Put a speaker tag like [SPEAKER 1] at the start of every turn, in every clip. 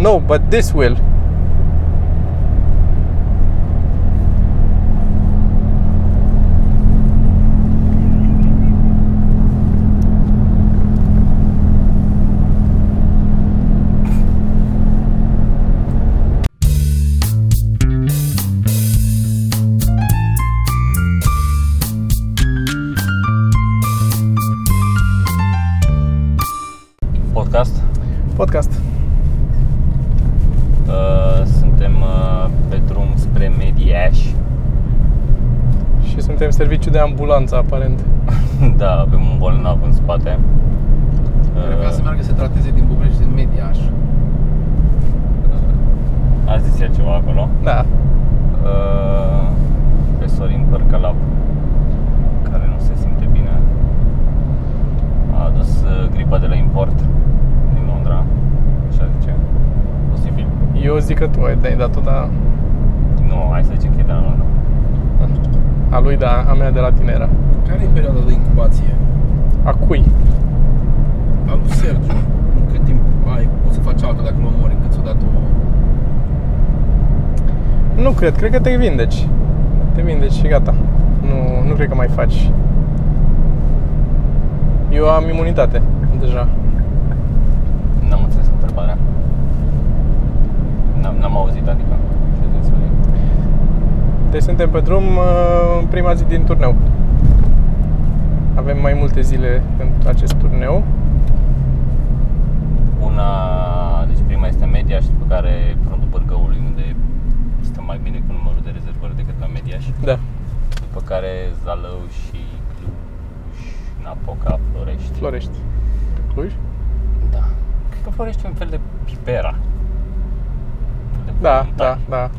[SPEAKER 1] No, but this will.
[SPEAKER 2] Podcast.
[SPEAKER 1] Podcast. Serviciu de ambulanță, aparent.
[SPEAKER 2] da, avem un bolnav în spate.
[SPEAKER 3] Care vrea să
[SPEAKER 2] Uh,
[SPEAKER 3] meargă să trateze din București din Mediaș.
[SPEAKER 2] a zis el ceva acolo.
[SPEAKER 1] Da.
[SPEAKER 2] Uh, pe Sorin Părcălap, care nu se simte bine. A adus uh, gripa de la import din Londra, așa zice. Posibil.
[SPEAKER 1] Eu zic că tu ai de-ai dat-o, dar
[SPEAKER 2] Nu, hai să zicem că e de la Londra.
[SPEAKER 1] A lui, da, a mea de la tine era.
[SPEAKER 3] Care e perioada de incubație?
[SPEAKER 1] A cui?
[SPEAKER 3] A lui Sergiu. În cât timp ai, poți să faci alta dacă mă mori încât ți-o dat o...
[SPEAKER 1] Nu cred, cred că te vindeci. Te vindeci și gata. Nu, nu cred că mai faci. Eu am imunitate deja.
[SPEAKER 2] N-am înțeles întrebarea. N-am, n-am auzit, adică. Ce zici, Sorin?
[SPEAKER 1] Deci suntem pe drum uh, în prima zi din turneu. Avem mai multe zile în acest turneu.
[SPEAKER 2] Una, deci prima este media și după care frontul Bârgăului, unde stă mai bine cu numărul de rezervări decât la Mediaș.
[SPEAKER 1] Da.
[SPEAKER 2] După care Zalău și Cluj, Napoca, Florești.
[SPEAKER 1] Florești. Cluj?
[SPEAKER 2] Da. Cred că Florești e un fel de pipera. Un fel de
[SPEAKER 1] Da,
[SPEAKER 2] voluntar.
[SPEAKER 1] da, da.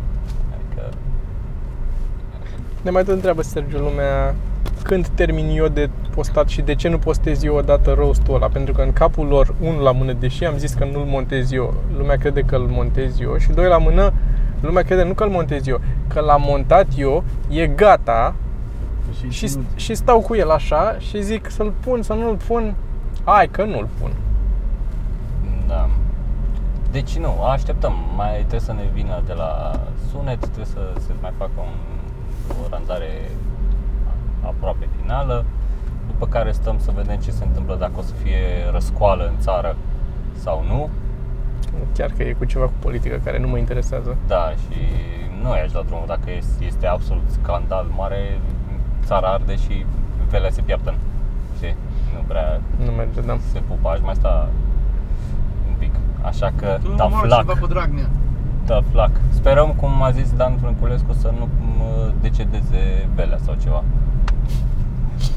[SPEAKER 2] Adică,
[SPEAKER 1] Ne mai tot întreabă Sergiu lumea când termin eu de postat și de ce nu postez eu odată roastul ăla Pentru că în capul lor, unul la mână, deși am zis că nu-l montez eu Lumea crede că îl montez eu Și doi la mână, lumea crede nu că îl montez eu Că l-am montat eu, e gata și,
[SPEAKER 3] nu-
[SPEAKER 1] și stau cu el așa și zic să-l pun, să nu-l pun Hai că nu-l pun
[SPEAKER 2] da. Deci nu, așteptăm. Mai trebuie să ne vină de la sunet, trebuie să se mai facă un, o randare aproape finală, după care stăm să vedem ce se întâmplă dacă o să fie răscoală în țară sau nu.
[SPEAKER 1] Chiar că e cu ceva cu politică care nu mă interesează
[SPEAKER 2] Da, și nu i-aș da drumul dacă este, este absolut scandal mare, țara arde și velea se piaptă. Știi? Nu prea
[SPEAKER 1] Nu merge, da
[SPEAKER 2] se pupa, aș mai sta un pic. Așa că,
[SPEAKER 3] Tu nu
[SPEAKER 2] da
[SPEAKER 3] omoară
[SPEAKER 2] flac,
[SPEAKER 3] cineva pe Dragnea.
[SPEAKER 2] Da flac. Sperăm, cum a zis Dan Frânculescu, să nu mă decedeze velea sau ceva.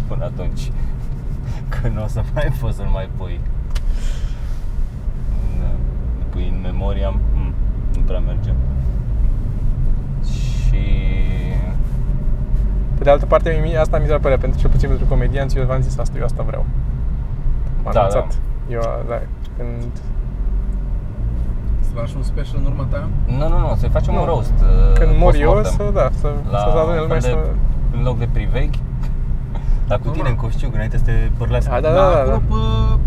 [SPEAKER 2] Până atunci. Că nu o să mai poți să-l mai pui. Da. Pui în memoria, mm, nu prea merge. Și
[SPEAKER 1] Pe de altă parte, mie- asta mi s-ar părea, pentru cel puțin pentru comedianți, eu v-am zis asta, eu asta vreau. M-am
[SPEAKER 2] Da,
[SPEAKER 1] anunțat.
[SPEAKER 2] da.
[SPEAKER 1] Eu, da, când...
[SPEAKER 3] Să faci un special în urma ta?
[SPEAKER 2] Nu, nu, nu, să-i facem
[SPEAKER 1] Nu.
[SPEAKER 2] un roast uh,
[SPEAKER 1] Când mor eu,
[SPEAKER 2] post-mortem.
[SPEAKER 1] să, da, să,
[SPEAKER 2] La
[SPEAKER 1] să se adune
[SPEAKER 2] un
[SPEAKER 1] lumea
[SPEAKER 2] fel
[SPEAKER 1] și
[SPEAKER 2] de,
[SPEAKER 1] să...
[SPEAKER 2] în loc de priveghi Dar cu tine
[SPEAKER 3] Normal.
[SPEAKER 2] în coșciug, înainte să te părlească
[SPEAKER 1] Da, da, da, da,
[SPEAKER 3] acolo
[SPEAKER 1] da.
[SPEAKER 3] pe...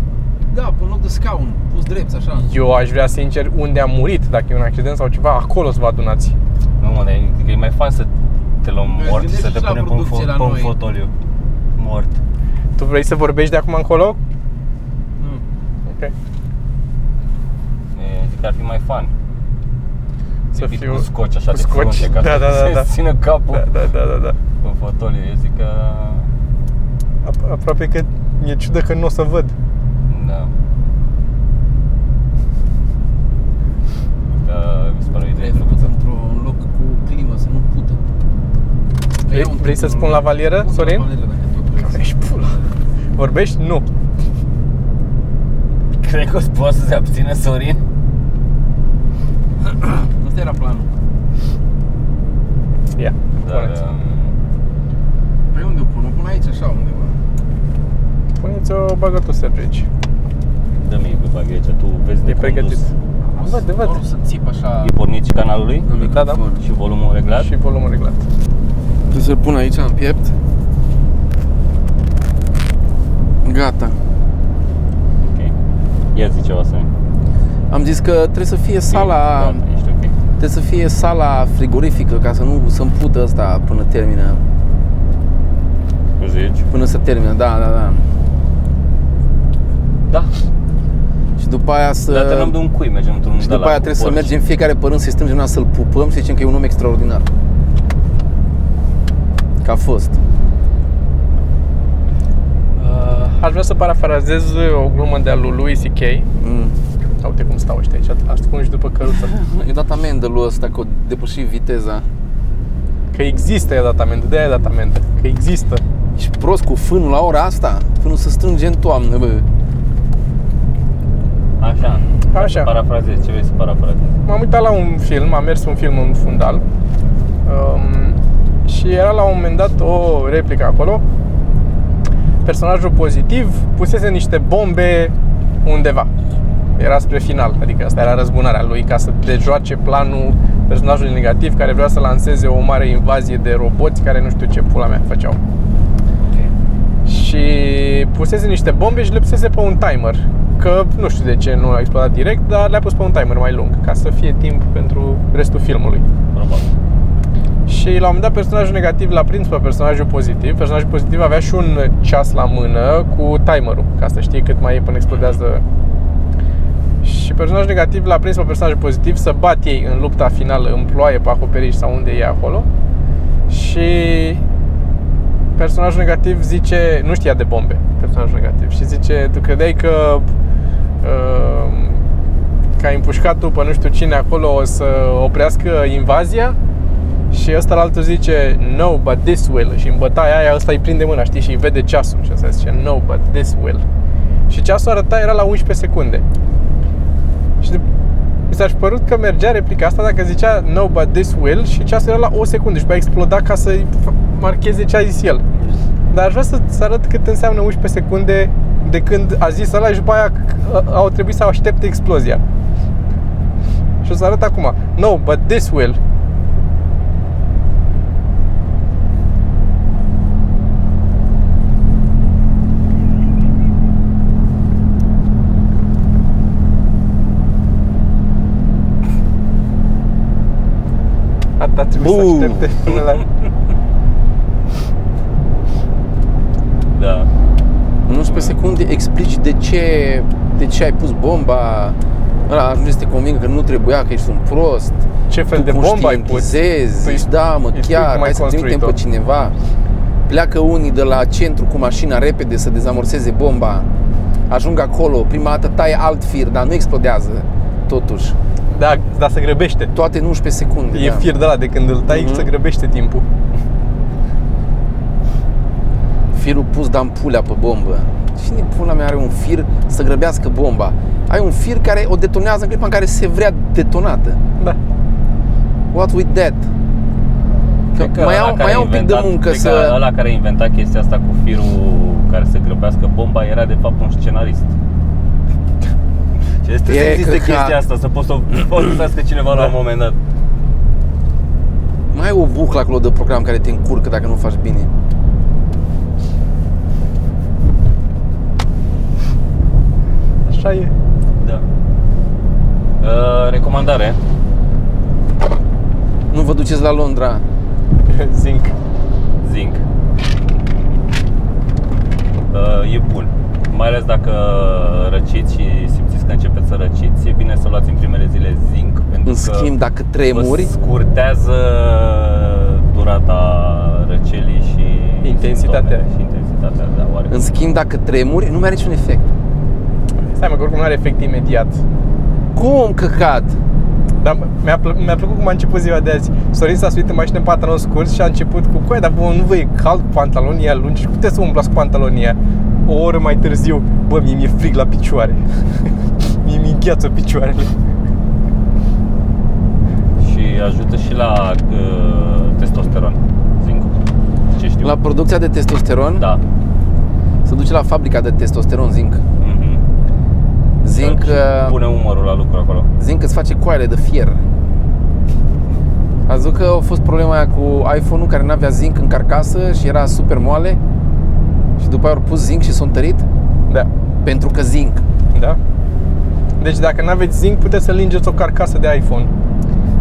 [SPEAKER 3] Da, pe un loc de scaun, pus drept, așa.
[SPEAKER 1] Eu aș vrea sincer unde a murit, dacă e un accident sau ceva, acolo să vă adunați.
[SPEAKER 2] Nu, mă, dar e, e mai fan să te luăm
[SPEAKER 3] Îți
[SPEAKER 2] mort și să te
[SPEAKER 3] gândești și la
[SPEAKER 2] punem pe un,
[SPEAKER 3] producție
[SPEAKER 2] fo-
[SPEAKER 3] la
[SPEAKER 2] pe un
[SPEAKER 3] noi.
[SPEAKER 2] fotoliu Mort
[SPEAKER 1] Tu vrei să vorbești de acum încolo?
[SPEAKER 3] Nu.
[SPEAKER 1] Ok.
[SPEAKER 2] E, Zic că ar fi mai fan
[SPEAKER 1] Să
[SPEAKER 2] Lipit
[SPEAKER 1] fiu
[SPEAKER 2] cu scoci așa
[SPEAKER 1] cu
[SPEAKER 2] de
[SPEAKER 1] scoci.
[SPEAKER 2] frunte Ca
[SPEAKER 1] Da,
[SPEAKER 2] să
[SPEAKER 1] da, da,
[SPEAKER 2] se
[SPEAKER 1] da.
[SPEAKER 2] țină capul
[SPEAKER 1] Da, da, da, da, da.
[SPEAKER 2] pe fotoliu Eu zic că
[SPEAKER 1] Ap- aproape că mi-e ciudă că nu o să văd.
[SPEAKER 2] Da Uh, mi se pare o idee
[SPEAKER 3] Trebuie făcut
[SPEAKER 2] drăguță.
[SPEAKER 3] într-un loc cu climă, să nu pută.
[SPEAKER 1] Vrei-
[SPEAKER 3] Ia un
[SPEAKER 1] vrei să
[SPEAKER 3] tub,
[SPEAKER 1] spun la valieră,
[SPEAKER 3] pun
[SPEAKER 1] Sorin?
[SPEAKER 3] La valieră, dacă tot vrei să-
[SPEAKER 1] Ești pula. Vorbești? Nu.
[SPEAKER 2] Cred că o să poate să se abține Sorin
[SPEAKER 3] Asta era planul.
[SPEAKER 1] Ia,
[SPEAKER 2] Dar
[SPEAKER 1] puneți.
[SPEAKER 2] um,
[SPEAKER 3] Pe unde o pun? O pun aici, așa, undeva.
[SPEAKER 1] Puneți-o, bagă tu, Sergiu, aici.
[SPEAKER 2] Dă-mi pe bag aici, tu vezi de
[SPEAKER 1] E pregătit.
[SPEAKER 2] condus.
[SPEAKER 1] Văd, de văd.
[SPEAKER 3] Doar o să țip așa
[SPEAKER 2] E pornit și canalul lui?
[SPEAKER 3] în
[SPEAKER 1] Da, da.
[SPEAKER 3] microfon.
[SPEAKER 2] Și volumul reglat?
[SPEAKER 1] Și volumul reglat.
[SPEAKER 3] Trebuie să-l pun aici în piept. Gata.
[SPEAKER 2] Ok. Ia zi ceva, Sorin.
[SPEAKER 3] Am zis că trebuie să fie sala
[SPEAKER 2] Da, ești ok.
[SPEAKER 3] Trebuie să fie sala frigorifică ca să nu să împută asta până termină.
[SPEAKER 2] Zici?
[SPEAKER 3] Până să termină, da, da, da.
[SPEAKER 2] Da.
[SPEAKER 3] Și după aia să...
[SPEAKER 2] Dar terminăm de un cui, mergem într-un
[SPEAKER 3] și
[SPEAKER 2] de
[SPEAKER 3] după
[SPEAKER 2] la
[SPEAKER 3] aia trebuie să
[SPEAKER 2] porci.
[SPEAKER 3] mergem fiecare părând să-i strângem mâna să-l pupăm, să zicem că e un om extraordinar. Că a fost.
[SPEAKER 1] Uh, aș vrea să parafrazez o glumă de-a lui Louis C.K.
[SPEAKER 3] Mm.
[SPEAKER 1] Uite cum stau ăștia aici, ascunși după căruță.
[SPEAKER 3] I-a dat amendă lui ăsta că a depășit viteza.
[SPEAKER 1] Că există i-a dat amendă, de-aia i-a dat amendă. Că există.
[SPEAKER 3] Ești prost cu fânul la ora asta? Fânul se strânge în toamnă, bă.
[SPEAKER 2] Așa. Ca
[SPEAKER 1] Așa.
[SPEAKER 2] Să parafrazezi, ce vrei să parafrazezi?
[SPEAKER 1] M-am uitat la un film, am mers un film în fundal um, și era la un moment dat o replică acolo. Personajul pozitiv pusese niște bombe undeva. Era spre final, adică asta era răzbunarea lui ca să dejoace planul personajului negativ care vrea să lanseze o mare invazie de roboți care nu știu ce pula mea făceau. Și pusese niște bombe și le pusese pe un timer. Că nu știu de ce nu a explodat direct, dar le-a pus pe un timer mai lung, ca să fie timp pentru restul filmului.
[SPEAKER 2] Probabil.
[SPEAKER 1] Și la un moment dat personajul negativ l-a prins pe personajul pozitiv. Personajul pozitiv avea și un ceas la mână cu timerul, ca să știi cât mai e până explodează. Și personajul negativ l-a prins pe personajul pozitiv să bat ei în lupta finală, în ploaie, pe acoperiș sau unde e acolo. Și personajul negativ zice, nu știa de bombe, personajul negativ, și zice, tu credeai că uh, că ai împușcat tu pe nu știu cine acolo o să oprească invazia? Și ăsta la altul zice, no, but this will. Și în bătaia aia ăsta îi prinde mâna, știi, și îi vede ceasul. Și ăsta zice, no, but this will. Și ceasul arăta, era la 11 secunde. Și de, mi s-a și părut că mergea replica asta dacă zicea no, but this will și ceasul era la o secundă și pe aia exploda ca să marcheze ce a zis el. Dar aș vrea să, să arăt cât înseamnă 11 secunde de când a zis ăla și după aia c- au trebuit să aștepte explozia. Și o să arăt acum. No, but this will. Atât a trebuit să
[SPEAKER 3] Buu.
[SPEAKER 1] aștepte până la...
[SPEAKER 2] Da.
[SPEAKER 3] În 11 secunde explici de ce, de ce ai pus bomba. Ăla ajunge să te convingă că nu trebuia, că ești un prost.
[SPEAKER 1] Ce fel
[SPEAKER 3] tu
[SPEAKER 1] de bombă ai pus?
[SPEAKER 3] conștientizezi,
[SPEAKER 1] Păi,
[SPEAKER 3] zici, da, mă,
[SPEAKER 1] îi spui
[SPEAKER 3] chiar,
[SPEAKER 1] cum ai
[SPEAKER 3] hai să trimitem pe
[SPEAKER 1] construit-o.
[SPEAKER 3] cineva. Pleacă unii de la centru cu mașina repede să dezamorseze bomba. Ajung acolo, prima dată taie alt fir, dar nu explodează, totuși.
[SPEAKER 1] Da, dar se grăbește.
[SPEAKER 3] Toate în 11 secunde.
[SPEAKER 1] E
[SPEAKER 3] da.
[SPEAKER 1] fir de la de când îl tai,
[SPEAKER 3] Mhm.
[SPEAKER 1] se grăbește timpul.
[SPEAKER 3] Firul pus de ampulea pe bombă. Cine pula mea are un fir să grăbească bomba? Ai un fir care o detonează în clipa în care se vrea detonată.
[SPEAKER 1] Da.
[SPEAKER 3] What with that? Că
[SPEAKER 2] Cred că
[SPEAKER 3] mai
[SPEAKER 2] ăla
[SPEAKER 3] au,
[SPEAKER 2] care
[SPEAKER 3] mai
[SPEAKER 2] a
[SPEAKER 3] au un pic de
[SPEAKER 2] inventat-
[SPEAKER 3] muncă
[SPEAKER 2] cred
[SPEAKER 3] să...
[SPEAKER 2] Că ăla care a inventat chestia asta cu firul care să grăbească bomba era de fapt un scenarist. Și este
[SPEAKER 3] E
[SPEAKER 2] să existe
[SPEAKER 3] căcat.
[SPEAKER 2] chestia asta, să poți să o folosească cineva la un moment dat.
[SPEAKER 3] Mai ai o buclă acolo de program care te încurcă dacă nu faci bine.
[SPEAKER 1] Așa e.
[SPEAKER 2] Da. Uh, recomandare.
[SPEAKER 3] Nu vă duceți la Londra.
[SPEAKER 1] Zinc.
[SPEAKER 2] Zinc. Uh, e bun. Mai ales dacă răciți și simțiți că începeți să răciți, e bine să luați în primele zile zinc pentru
[SPEAKER 3] În
[SPEAKER 2] că
[SPEAKER 3] schimb, dacă
[SPEAKER 2] vă
[SPEAKER 3] tremuri,
[SPEAKER 2] scurtează durata răcelii și
[SPEAKER 1] Intensitatea.
[SPEAKER 2] simptomele Și intensitatea, da, oare.
[SPEAKER 3] în schimb, dacă tremuri, nu mai are niciun efect.
[SPEAKER 1] Stai mă, că oricum nu are efect imediat.
[SPEAKER 3] Cum căcat?
[SPEAKER 1] Dar mi-a, plă- mi-a plăcut cum a început ziua de azi. Sorin s-a suit în mașină în pantaloni scurți și a început cu Coai, dar bă, nu vă e cald cu pantalonii aia lungi? Cum puteți să umblați cu pantalonii aia? O oră mai târziu, bă, mie mi-e frig la picioare. mie mi îngheață picioarele.
[SPEAKER 2] Și ajută și la uh, testosteron, zinc. Ce știu.
[SPEAKER 3] La producția de testosteron,
[SPEAKER 2] Da.
[SPEAKER 3] se duce la fabrica de testosteron zinc.
[SPEAKER 2] Mhm.
[SPEAKER 3] Zinc,
[SPEAKER 2] Și
[SPEAKER 3] uh,
[SPEAKER 2] Pune umărul la lucru acolo.
[SPEAKER 3] zinc îți face coaile de fier. Ați văzut că a fost problema aia cu iPhone-ul care nu avea zinc în carcasă și era super moale? Și după aia au pus zinc și s-a întărit?
[SPEAKER 1] Da.
[SPEAKER 3] Pentru că zinc.
[SPEAKER 1] Da? Deci dacă nu aveți zinc, puteți să lingeți o carcasă de iPhone.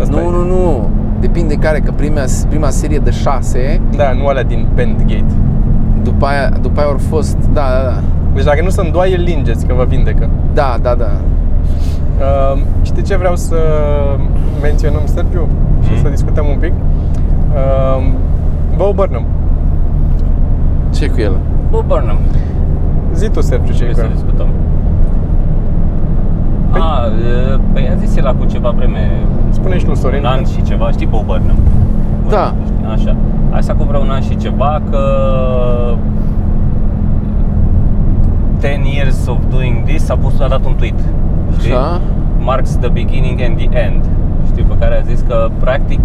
[SPEAKER 1] Asta
[SPEAKER 3] Nu,
[SPEAKER 1] e.
[SPEAKER 3] nu, nu. Depinde care, că prima, prima serie de șase,
[SPEAKER 1] Da, nu alea din Pentgate.
[SPEAKER 3] după aia, după aia au fost, da, da, da.
[SPEAKER 1] Deci dacă nu se îndoaie, lingeți, că vă vindecă.
[SPEAKER 3] Da, da, da.
[SPEAKER 1] Uh, știi ce vreau să menționăm, Sergiu? Și
[SPEAKER 2] Mm.
[SPEAKER 1] să discutăm un pic? Uh, Bo Burnham.
[SPEAKER 3] Ce cu el?
[SPEAKER 2] Bă, Burnham,
[SPEAKER 1] Zi tu, Sergiu, ce e
[SPEAKER 2] ce
[SPEAKER 1] cu
[SPEAKER 2] să
[SPEAKER 1] el.
[SPEAKER 2] discutăm?
[SPEAKER 1] Păi-
[SPEAKER 2] A, e, păi a zis el cu ceva vreme
[SPEAKER 1] Spune și tu, Sorin.
[SPEAKER 2] Un an și ceva, știi Bo Burnham?
[SPEAKER 3] Da.
[SPEAKER 2] Așa. Asta cu vreo un an și ceva că 10 years of doing this a pus a dat un tweet. Știi?
[SPEAKER 3] Așa.
[SPEAKER 2] Marks the beginning and the end. Știi, pe care a zis că practic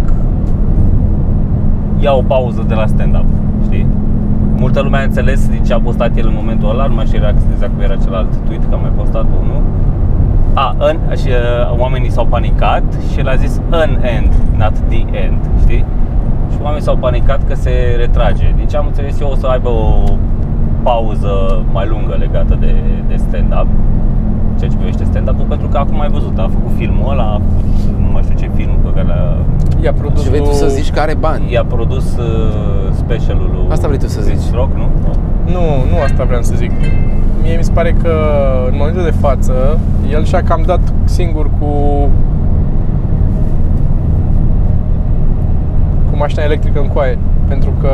[SPEAKER 2] ia o pauză de la stand-up. Știi? Multă lume a înțeles din ce a postat el în momentul ăla, nu mai știu exact cum era celălalt tweet, că a mai postat unul. A, în, și uh, oamenii s-au panicat și el a zis an end, not the end, știi? Și oamenii s-au panicat că se retrage. Din ce am înțeles eu, o să aibă o pauză mai lungă legată de, de stand-up ceea ce privește stand-up-ul, pentru că acum ai văzut, a făcut filmul ăla, a făcut nu mai știu ce film pe care l-a,
[SPEAKER 1] I-a produs
[SPEAKER 3] Și vrei tu
[SPEAKER 1] lui-
[SPEAKER 3] să zici că are bani.
[SPEAKER 2] i-a produs uh, specialul lui
[SPEAKER 3] Asta vrei tu să
[SPEAKER 2] Chris
[SPEAKER 3] zici.
[SPEAKER 2] Rock, nu?
[SPEAKER 1] Nu, nu asta vreau să zic. Mie mi se pare că în momentul de față el și-a cam dat singur cu cu mașina electrică în coaie. Pentru că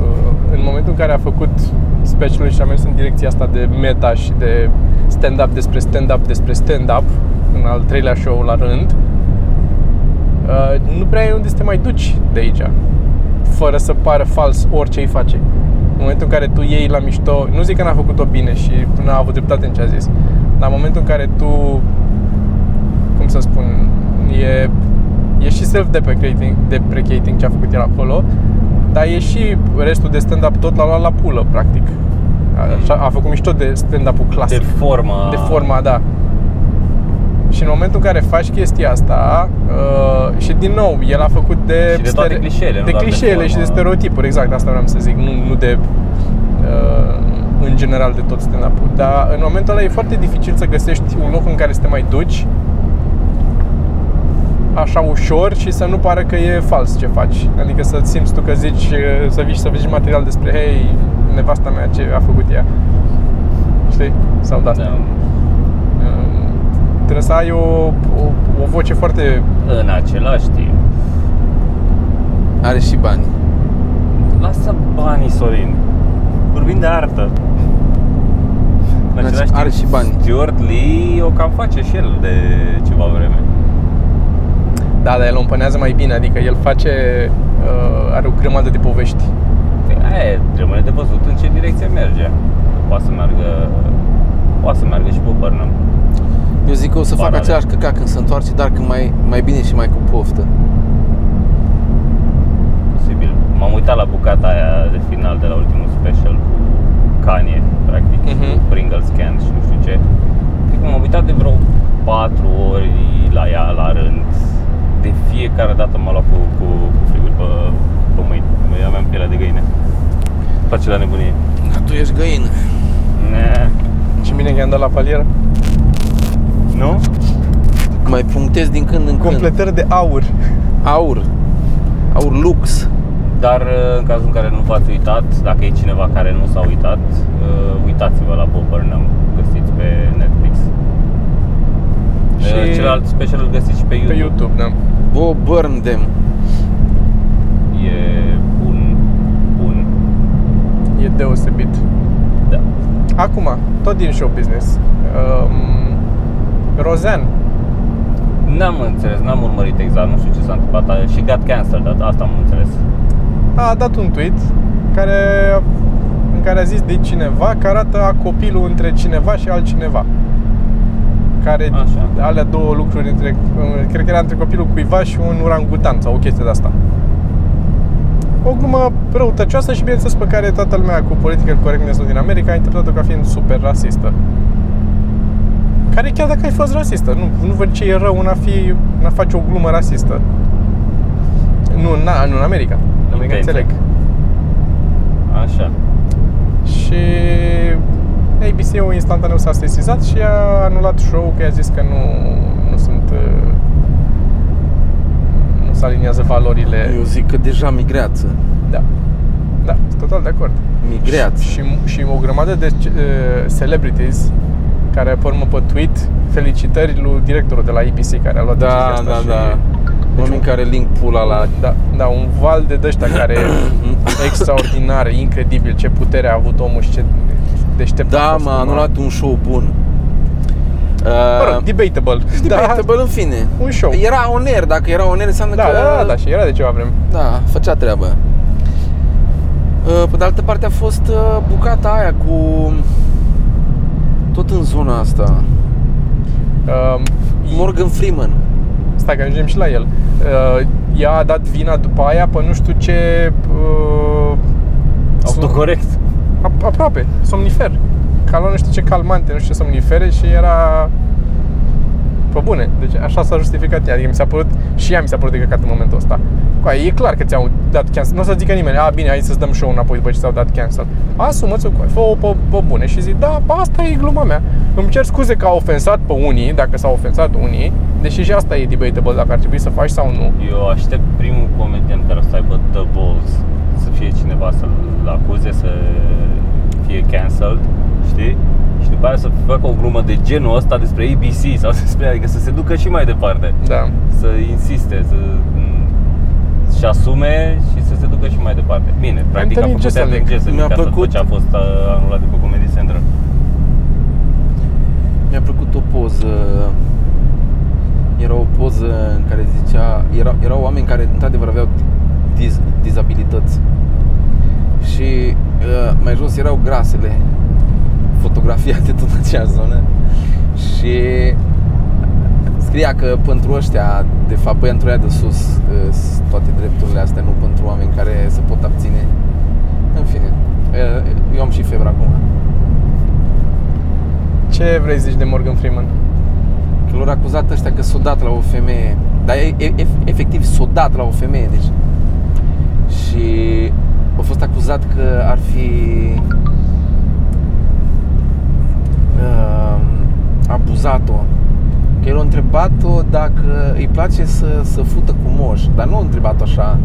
[SPEAKER 1] uh, în momentul în care a făcut specialul și a mers în direcția asta de meta și de stand-up despre stand-up despre stand-up în al treilea show la rând uh, nu prea ai unde să te mai duci de aici fără să pară fals orice îi face. În momentul în care tu iei la mișto, nu zic că n-a făcut-o bine și n-a avut dreptate în ce a zis, dar în momentul în care tu, cum să spun, e, e și self-deprecating deprecating ce a făcut el acolo, dar e și restul de stand-up tot l-a luat la pulă, practic. Așa, a făcut mișto de stand-up-ul clasic
[SPEAKER 2] De forma...
[SPEAKER 1] de forma, da. Și în momentul în care faci chestia asta uh, și din nou, el a făcut de
[SPEAKER 2] Și de toate clișeele, nu
[SPEAKER 1] de
[SPEAKER 2] doar de
[SPEAKER 1] clișeele și de
[SPEAKER 2] formă.
[SPEAKER 1] stereotipuri, exact, asta vreau să zic, nu, nu de uh, în general de tot stand-up-ul. Dar în momentul ăla e foarte dificil să găsești un loc în care să te mai duci așa ușor și să nu pară că e fals ce faci. Adică să simți tu că zici, uh, să vii și să vezi material despre, hei, nevasta mea ce a făcut ea. Știi? Sau de asta.
[SPEAKER 2] Da.
[SPEAKER 1] Uh, Trebuie să ai o, o, o voce foarte...
[SPEAKER 2] În același timp,
[SPEAKER 3] Are și bani.
[SPEAKER 2] lasă banii, Sorin. Vorbim de artă. În
[SPEAKER 3] Are-
[SPEAKER 2] același
[SPEAKER 3] are
[SPEAKER 2] timp,
[SPEAKER 3] și bani.
[SPEAKER 2] Stuart Lee o cam face și el de ceva vreme.
[SPEAKER 1] Da, dar el o împănează mai bine, adică el face... Uh, are o grămadă de povești.
[SPEAKER 2] Păi aia e, rămâne de văzut în ce direcție merge. Poate să meargă, poate să meargă și pe Burnham.
[SPEAKER 3] Eu zic că o să fac
[SPEAKER 2] Paralel.
[SPEAKER 3] același căcat când se întoarce, dar când mai, mai bine și mai cu poftă.
[SPEAKER 2] Posibil. M-am uitat la bucata aia de final de la ultimul special cu Kanye, practic,
[SPEAKER 1] Mhm.
[SPEAKER 2] cu Pringles Can și nu știu ce. Cred că m-am uitat de vreo 4 ori la ea la rând. De fiecare dată m-a luat cu, cu, cu frigul pe, pe mâini. Eu aveam pielea de găină. Face la nebunie.
[SPEAKER 3] Dar tu ești găină.
[SPEAKER 2] Ne.
[SPEAKER 1] Și bine că i-am dat la palieră.
[SPEAKER 2] Nu?
[SPEAKER 3] Mai punctezi din când în când.
[SPEAKER 1] Completări de aur.
[SPEAKER 3] Aur. Aur lux.
[SPEAKER 2] Dar uh, în cazul în care nu v-ați uitat, dacă e cineva care nu s-a uitat, uh, uitați-vă la Bob Burnham, găsiți pe Netflix.
[SPEAKER 1] Și
[SPEAKER 2] Și celălalt special îl găsiți și pe YouTube.
[SPEAKER 1] Pe YouTube, da.
[SPEAKER 3] Bo burn them.
[SPEAKER 2] E bun, bun.
[SPEAKER 1] E deosebit.
[SPEAKER 2] Da.
[SPEAKER 1] Acum, tot din show business. Um, Rozan.
[SPEAKER 2] N-am înțeles, n-am urmărit exact, nu știu ce s-a întâmplat. A- Și got cancelled, dar asta am înțeles.
[SPEAKER 1] a dat un tweet care, în care a zis de cineva că arată a copilul între cineva și altcineva. Care
[SPEAKER 2] Așa.
[SPEAKER 1] alea două lucruri între, cred că era între copilul cuiva și un urangutan sau o chestie de asta. O glumă răutăcioasă și bineînțeles pe care toată lumea cu political correctness din America a interpretat-o ca fiind super rasistă. Care chiar dacă ai fost rasistă, nu, nu văd ce e rău în a, fi, în a face o glumă rasistă. Nu, na, nu în America. În America
[SPEAKER 2] Intenția.
[SPEAKER 1] înțeleg.
[SPEAKER 2] Așa.
[SPEAKER 1] Și ABC-ul instantaneu s-a sesizat și a anulat show că i-a zis că nu, nu sunt uh, nu se aliniază valorile.
[SPEAKER 3] Eu zic că deja migreață.
[SPEAKER 1] Da. Da, sunt total de acord.
[SPEAKER 3] Migreață.
[SPEAKER 1] Și, și o grămadă de uh, celebrities care pe urmă pe tweet felicitări lui directorul de la ABC care a luat decizia
[SPEAKER 3] Da,
[SPEAKER 1] asta
[SPEAKER 3] da,
[SPEAKER 1] și,
[SPEAKER 3] da. Oameni care link pula la...
[SPEAKER 1] Da, da, un val de dăștia care extraordinar, incredibil ce putere a avut omul și ce deștept a
[SPEAKER 3] Da,
[SPEAKER 1] fost
[SPEAKER 3] m-a
[SPEAKER 1] cum a-
[SPEAKER 3] anulat un show bun.
[SPEAKER 1] Mă rog,
[SPEAKER 3] Uh,
[SPEAKER 1] debatable.
[SPEAKER 3] debatable în fine.
[SPEAKER 1] Un show.
[SPEAKER 3] Era on air, dacă era on air înseamnă
[SPEAKER 1] Da,
[SPEAKER 3] că...
[SPEAKER 1] da, da, da, și era de ceva vreme.
[SPEAKER 3] Da, făcea treabă. Uh, Pe de altă parte a fost uh, bucata aia cu... Tot în zona asta.
[SPEAKER 1] Uh,
[SPEAKER 3] Morgan Freeman.
[SPEAKER 1] Stai că ajungem și la el. Uh, ea a dat vina după aia pe nu știu ce... Uh,
[SPEAKER 2] Autocorect.
[SPEAKER 1] A- aproape, somnifer. Că a luat nu știu ce calmante, nu știu ce somnifere și era... Pe bune, deci așa s-a justificat ea, adică mi s-a părut, și ea mi s-a părut de căcat în momentul ăsta. Coaie, e clar că ți-au dat cancel, nu o să zică nimeni, a, bine, hai să-ți dăm show înapoi după ce ți-au dat cancel. Asumă-ți-o, coaie, fă-o pe, pe bune și zic, da, bă, asta e gluma mea. Îmi cer scuze că a ofensat pe unii, dacă s-au ofensat unii, deși și asta e debatable dacă ar trebui să faci sau nu.
[SPEAKER 2] Eu aștept primul comedian care o să aibă the balls să fie cineva să-l acuze, să fie cancelled, știi? Și după aia să facă o glumă de genul ăsta despre ABC sau despre, adică să se ducă și mai departe.
[SPEAKER 1] Da.
[SPEAKER 2] Să insiste, să și asume și să se ducă și mai departe. Bine, practic
[SPEAKER 1] Anthony
[SPEAKER 2] a făcut
[SPEAKER 1] Jeselnik.
[SPEAKER 2] Anthony Jeselnik
[SPEAKER 3] Mi-a
[SPEAKER 2] asta după
[SPEAKER 3] plăcut.
[SPEAKER 2] ce a fost uh, anulat de pe Comedy Central.
[SPEAKER 3] Mi-a plăcut o poză Era o poză în care zicea era, Erau oameni care într-adevăr aveau diz, dizabilități Și uh, mai jos erau grasele Fotografiate tot în acea zonă Și scria că pentru ăștia, de fapt pentru ea de sus uh, s- Toate drepturile astea, nu pentru oameni care se pot abține În fine, uh, eu am și febră acum
[SPEAKER 1] Ce vrei să zici de Morgan Freeman?
[SPEAKER 3] Că l-au acuzat ăștia că s-o dat la o femeie Dar e, e, e- efectiv s-o dat la o femeie deci. Și a fost acuzat că ar fi uh, abuzat-o Că el a întrebat-o dacă îi place să, să fută cu moș Dar nu a întrebat-o așa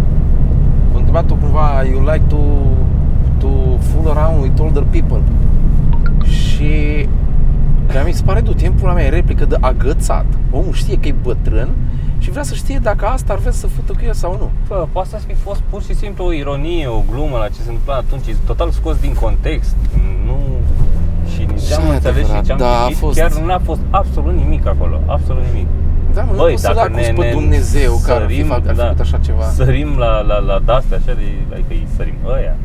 [SPEAKER 3] A întrebat-o cumva You like to, to fool around with older people Și Că mi se pare du timpul la mea e replică de agățat. Omul știe că e bătrân și vrea să știe dacă asta ar vrea să fută cu el sau nu.
[SPEAKER 2] Bă, poate să fi fost pur și simplu o ironie, o glumă la ce se întâmpla atunci, e total scos din context. Nu și nici
[SPEAKER 3] Și
[SPEAKER 2] am înțeles și
[SPEAKER 3] adevărat,
[SPEAKER 2] ce am
[SPEAKER 3] da, a
[SPEAKER 2] citit,
[SPEAKER 3] fost-
[SPEAKER 2] chiar nu a fost absolut nimic acolo, absolut nimic.
[SPEAKER 3] Da, mă, nu
[SPEAKER 2] Băi,
[SPEAKER 3] poți să-l
[SPEAKER 2] dacă
[SPEAKER 3] acuzi
[SPEAKER 2] ne-
[SPEAKER 3] pe
[SPEAKER 2] ne
[SPEAKER 3] Dumnezeu care ar fi,
[SPEAKER 2] sărim,
[SPEAKER 3] fac, ar fi
[SPEAKER 2] da.
[SPEAKER 3] făcut așa ceva.
[SPEAKER 2] Sărim la, la, la de-astea așa, de, adică îi sărim ăia.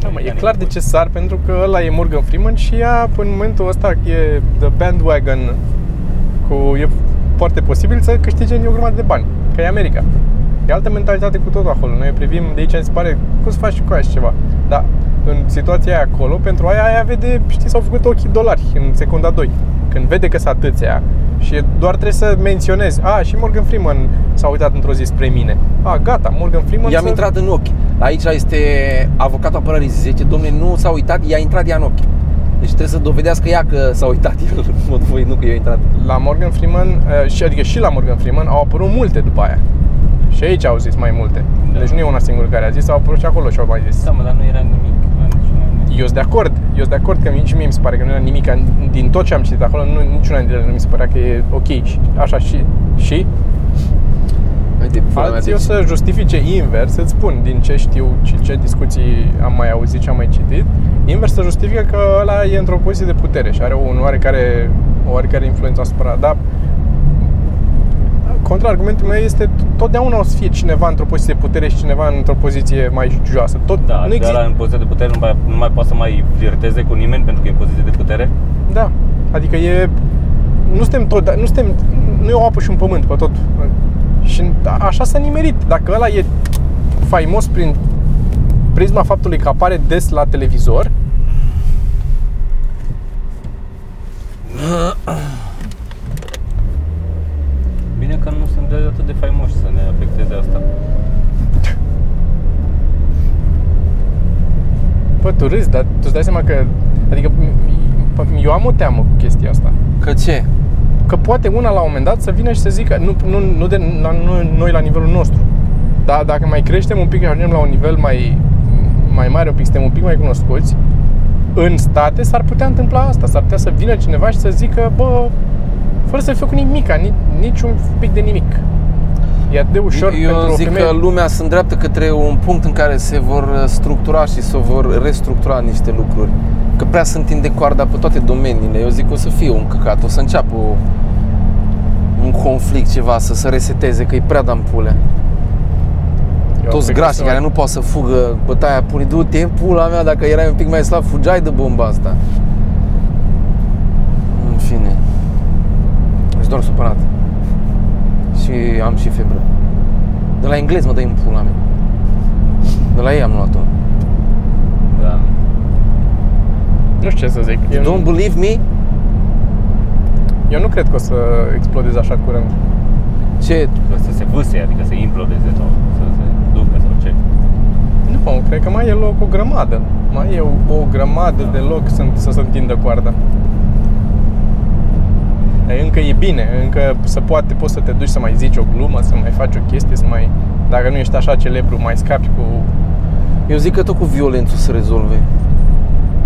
[SPEAKER 1] Da, mă, e
[SPEAKER 2] Americanii
[SPEAKER 1] clar de
[SPEAKER 2] buni.
[SPEAKER 1] ce sar, pentru că ăla e Morgan Freeman și ea, în momentul ăsta, e the bandwagon cu, e foarte posibil să câștige o grămadă de bani, că e America. E altă mentalitate cu totul acolo. Noi privim de aici, îmi se pare, cum să faci și cu aia și ceva. Dar în situația aia acolo, pentru aia, aia vede, știi, s-au făcut ochii dolari în secunda 2. Când vede că s-a atâția și doar trebuie să menționezi, a, și Morgan Freeman s-a uitat într-o zi spre mine. A, gata, Morgan Freeman
[SPEAKER 3] I-am
[SPEAKER 1] să...
[SPEAKER 3] intrat în ochi. Aici este avocatul apărării zice, domne, nu s-a uitat, i-a intrat ea în ochi. Deci trebuie să dovedească ea că s-a uitat el în mod voi, nu că eu intrat.
[SPEAKER 1] la Morgan Freeman, uh, și, adică și la Morgan Freeman, au apărut multe după aia. Și aici au zis mai multe.
[SPEAKER 2] Da.
[SPEAKER 1] Deci nu e una singură care a zis, au apărut și acolo și au mai zis.
[SPEAKER 2] Da, mă, dar nu era nimic. la niciuna.
[SPEAKER 1] Eu sunt de acord, eu sunt de acord că nici mie mi se pare că nu era nimic din tot ce am citit acolo, nu, niciuna dintre ele nu mi se părea că e ok și așa și și
[SPEAKER 3] Hai de pula mea,
[SPEAKER 1] alții o
[SPEAKER 3] deci,
[SPEAKER 1] să justifice invers, îți spun din ce știu și ce discuții am mai auzit și am mai citit, invers să justifică că ăla e într-o poziție de putere și are un oarecare, o oarecare influență asupra, dar contraargumentul meu este totdeauna o să fie cineva într-o poziție de putere și cineva într-o poziție mai joasă. Tot,
[SPEAKER 2] Da,
[SPEAKER 1] nu
[SPEAKER 2] adică
[SPEAKER 1] există.
[SPEAKER 2] ăla în poziție de putere nu mai, nu mai poate să mai flirteze cu nimeni pentru că e în poziție de putere?
[SPEAKER 1] Da, adică e... Nu suntem tot, nu suntem, nu e o apă și un pământ pe tot. Și a- așa s-a nimerit. Dacă ăla e faimos prin prisma faptului că apare des la televizor,
[SPEAKER 2] Bine că nu sunt de atât de faimoși să ne afecteze asta.
[SPEAKER 1] Bă, tu râzi, dar tu îți dai seama că Adică m- P- Eu am o teamă cu chestia asta.
[SPEAKER 3] Că ce?
[SPEAKER 1] Că poate una la un moment dat să vină și să zică, nu, nu, nu, de, la, nu noi la nivelul nostru, dar dacă mai creștem un pic, ajungem la un nivel mai, mai mare, un pic, suntem un pic mai cunoscuți, în state s-ar putea întâmpla asta, s-ar putea să vină cineva și să zică, bă, fără să fie cu nimic, nici, niciun pic de nimic. E atât de ușor
[SPEAKER 3] Eu
[SPEAKER 1] pentru o
[SPEAKER 3] zic
[SPEAKER 1] femeie.
[SPEAKER 3] că lumea se îndreaptă către un punct în care se vor uh, structura și se vor restructura niște lucruri. Că prea se întinde coarda pe toate domeniile. Eu zic că o să fie un căcat, o să înceapă o, un conflict, ceva, să se reseteze, că e prea dampule.
[SPEAKER 1] Eu
[SPEAKER 3] Toți
[SPEAKER 1] cred că
[SPEAKER 3] grașii
[SPEAKER 1] se
[SPEAKER 3] care nu pot să fugă bătaia pune, du-te pula mea, dacă erai un pic mai slab, fugeai de bomba asta. În fine. Ești doar supărat. Și am și febră. De la englez mă dai în pula mea. De la ei am luat-o.
[SPEAKER 2] Da.
[SPEAKER 1] Nu știu ce să zic. Eu,
[SPEAKER 3] Don't
[SPEAKER 1] nu,
[SPEAKER 3] believe me?
[SPEAKER 1] eu nu cred că o să explodeze așa curând.
[SPEAKER 3] Ce?
[SPEAKER 2] Să se vâse, adică să implodeze sau să se ducă sau ce.
[SPEAKER 1] Nu, cred că mai e loc o grămadă. Mai e o, o grămadă de loc să, să se întindă coarda. E, Încă e bine, încă se poate, poți să te duci să mai zici o glumă, să mai faci o chestie, să mai... Dacă nu ești așa celebru, mai scapi cu...
[SPEAKER 3] Eu zic că tot cu violență se rezolve.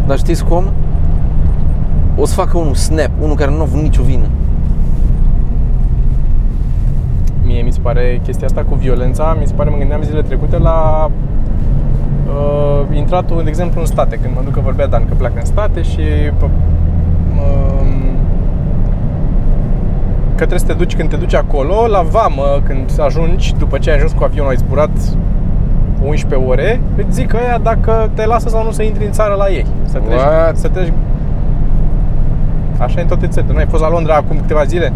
[SPEAKER 3] Dar știți cum? O să facă unul snap, unul care nu a avut nicio vină.
[SPEAKER 1] Mie mi se pare chestia asta cu violența, mi se pare, mă gândeam zilele trecute la uh, intratul, de exemplu, în state, când mă duc că vorbea Dan că pleacă în state și p- um, că trebuie să te duci când te duci acolo, la vamă, când ajungi, după ce ai ajuns cu avionul, ai zburat 11 ore, îți zic ăia dacă te lasă sau nu să intri în țară la ei. Să treci,
[SPEAKER 3] What?
[SPEAKER 1] să treci Așa e în toate țările. Nu ai fost la Londra acum câteva zile?